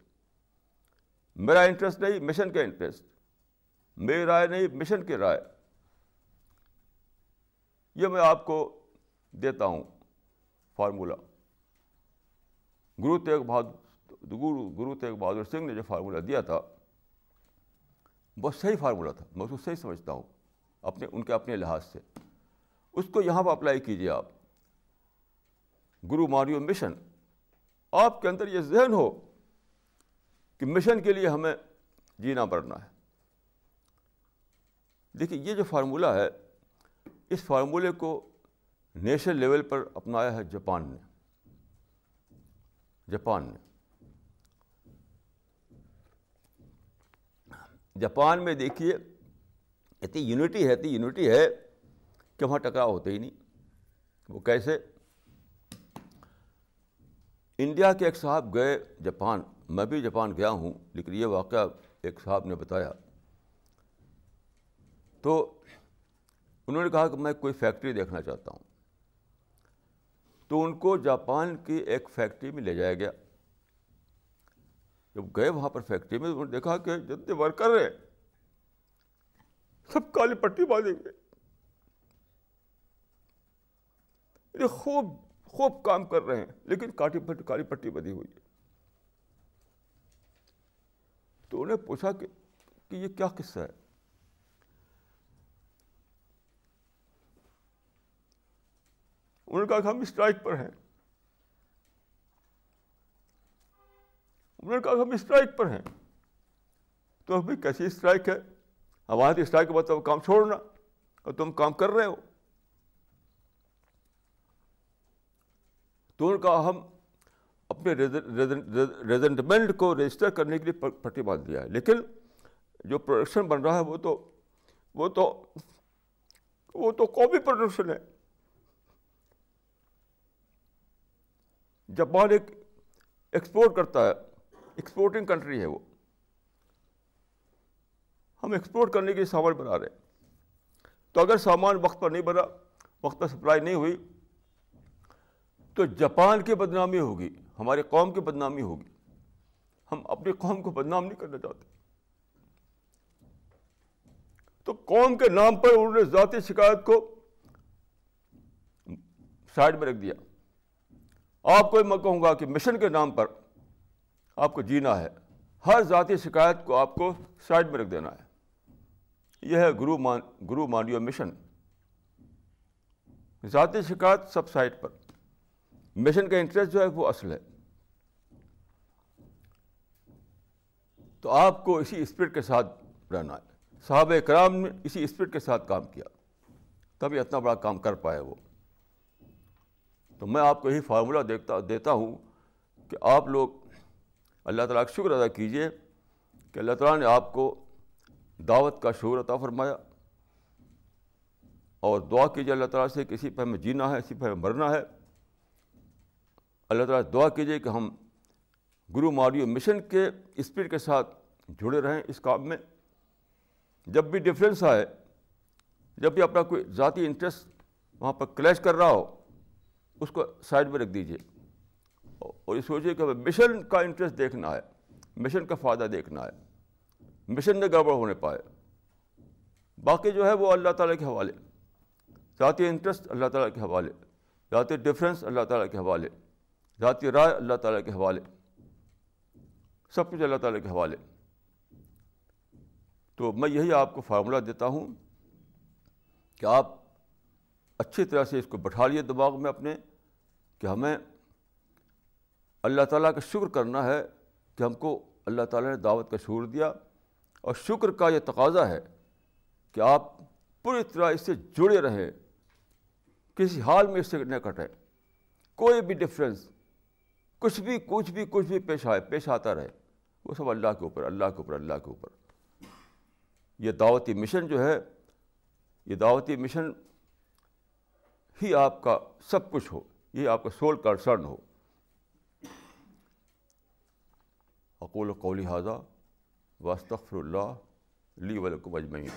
میرا انٹرسٹ نہیں، مشن کا انٹرسٹ میری رائے نہیں، مشن کی رائے۔ یہ میں آپ کو دیتا ہوں فارمولہ گرو تیگ بہادر، گرو گرو تیگ بہادر سنگھ نے جو فارمولہ دیا تھا بہت صحیح فارمولہ تھا، میں اس کو صحیح سمجھتا ہوں، اپنے، ان کے اپنے لحاظ سے۔ اس کو یہاں پہ اپلائی کیجیے آپ۔ گرو ماریو مشن، آپ کے اندر یہ ذہن ہو کہ مشن کے لیے ہمیں جینا پڑنا ہے۔ دیکھیے، یہ جو فارمولہ ہے، اس فارمولے کو نیشنل لیول پر اپنایا ہے جاپان نے۔ جاپان نے۔ جاپان میں دیکھیے، اتنی یونٹی ہے، اتنی یونٹی ہے کہ وہاں ٹکراؤ ہوتے ہی نہیں۔ وہ کیسے؟ انڈیا کے ایک صاحب گئے جاپان۔ میں بھی جاپان گیا ہوں، لیکن یہ واقعہ ایک صاحب نے بتایا۔ تو انہوں نے کہا کہ میں کوئی فیکٹری دیکھنا چاہتا ہوں۔ تو ان کو جاپان کی ایک فیکٹری میں لے جایا گیا۔ جب گئے وہاں پر فیکٹری میں انہوں نے دیکھا کہ جتنے ورکر ہیں، سب کالی پٹی باندھے گئے یعنی خوب خوب کام کر رہے ہیں، لیکن کاٹی پٹی کالی پٹی بندھی ہوئی ہے۔ تو انہیں پوچھا کہ یہ کیا قصہ ہے؟ انہوں نے کہا کہ ہم اسٹرائک پر ہیں۔ انہوں نے کہا ہم اسٹرائک پر ہیں۔ تو ابھی کیسی اسٹرائک ہے؟ ہمارے ہاں اسٹرائک کے بعد مطلب تو کام چھوڑنا اور تم کام کر رہے ہو۔ تو انہوں نے کہا ہم اپنے ریزنٹمنٹ کو رجسٹر کرنے کے لیے پٹی باندھ دیا ہے۔ لیکن جو پروڈکشن بن رہا ہے وہ تو وہ تو وہ تو قومی پروڈکشن ہے۔ جاپان ایک ایکسپورٹ کرتا ہے۔ ایکسپورٹنگ کنٹری ہے وہ۔ ہم ایکسپورٹ کرنے کے سامان بنا رہے ہیں۔ تو اگر سامان وقت پر نہیں بنا، وقت پر سپلائی نہیں ہوئی، تو جاپان کی بدنامی ہوگی ہماری قوم کی بدنامی ہوگی۔ ہم اپنی قوم کو بدنام نہیں کرنا چاہتے۔ تو قوم کے نام پر انہوں نے ذاتی شکایت کو سائڈ میں رکھ دیا۔ آپ کو میں کہوں گا کہ مشن کے نام پر آپ کو جینا ہے۔ ہر ذاتی شکایت کو آپ کو سائڈ میں رکھ دینا ہے۔ یہ ہے گرو مان، گرو مانیو مشن۔ ذاتی شکایت سب سائڈ پر۔ مشن کا انٹرسٹ جو ہے وہ اصل ہے۔ تو آپ کو اسی اسپرٹ کے ساتھ رہنا ہے۔ صحابہ کرام نے اسی اسپرٹ کے ساتھ کام کیا۔ تبھی اتنا بڑا کام کر پائے وہ۔ تو میں آپ کو یہی فارمولہ دیکھتا، دیتا ہوں کہ آپ لوگ اللہ تعالیٰ کا شکر ادا کیجیے کہ اللہ تعالیٰ نے آپ کو دعوت کا شعور عطا فرمایا اور دعا کیجیے اللہ تعالیٰ سے کسی پہ ہمیں جینا ہے، اسی پہ ہمیں مرنا ہے۔ اللہ تعالیٰ دعا کیجیے کہ ہم گرو ماریو مشن کے اسپرٹ کے ساتھ جڑے رہیں اس کام میں۔ جب بھی ڈفرینس آئے، جب بھی اپنا کوئی ذاتی انٹرسٹ وہاں پر کلیش کر رہا ہو، اس کو سائڈ میں رکھ دیجیے۔ اور یہ سوچیے کہ ہمیں مشن کا انٹرسٹ دیکھنا ہے، مشن کا فائدہ دیکھنا ہے، مشن میں گڑبڑ ہونے پائے۔ باقی جو ہے وہ اللہ تعالیٰ کے حوالے۔ ذاتی انٹرسٹ اللہ تعالیٰ کے حوالے، ذاتی ڈفرینس اللہ تعالیٰ کے حوالے، ذاتی رائے اللہ تعالیٰ کے حوالے۔ سب کچھ اللہ تعالیٰ کے حوالے۔ تو میں یہی آپ کو فارمولہ دیتا ہوں کہ آپ اچھی طرح سے اس کو بٹھا لیے دماغ میں اپنے، کہ ہمیں اللہ تعالیٰ کا شکر کرنا ہے کہ ہم کو اللہ تعالیٰ نے دعوت کا شعور دیا اور شکر کا یہ تقاضا ہے کہ آپ پوری طرح اس سے جڑے رہیں، کسی حال میں اس سے نہ کٹیں۔ کوئی بھی ڈفرینس کچھ بھی کچھ بھی کچھ بھی پیش آئے، پیش آتا رہے، وہ سب اللہ کے اوپر، اللہ کے اوپر، اللہ کے اوپر۔ یہ دعوتی مشن جو ہے، یہ دعوتی مشن ہی آپ کا سب کچھ ہو، یہ آپ کا سول کنسرن ہو۔ اقول قولی حاضہ واسطر اللہ لی ولکم اجمعین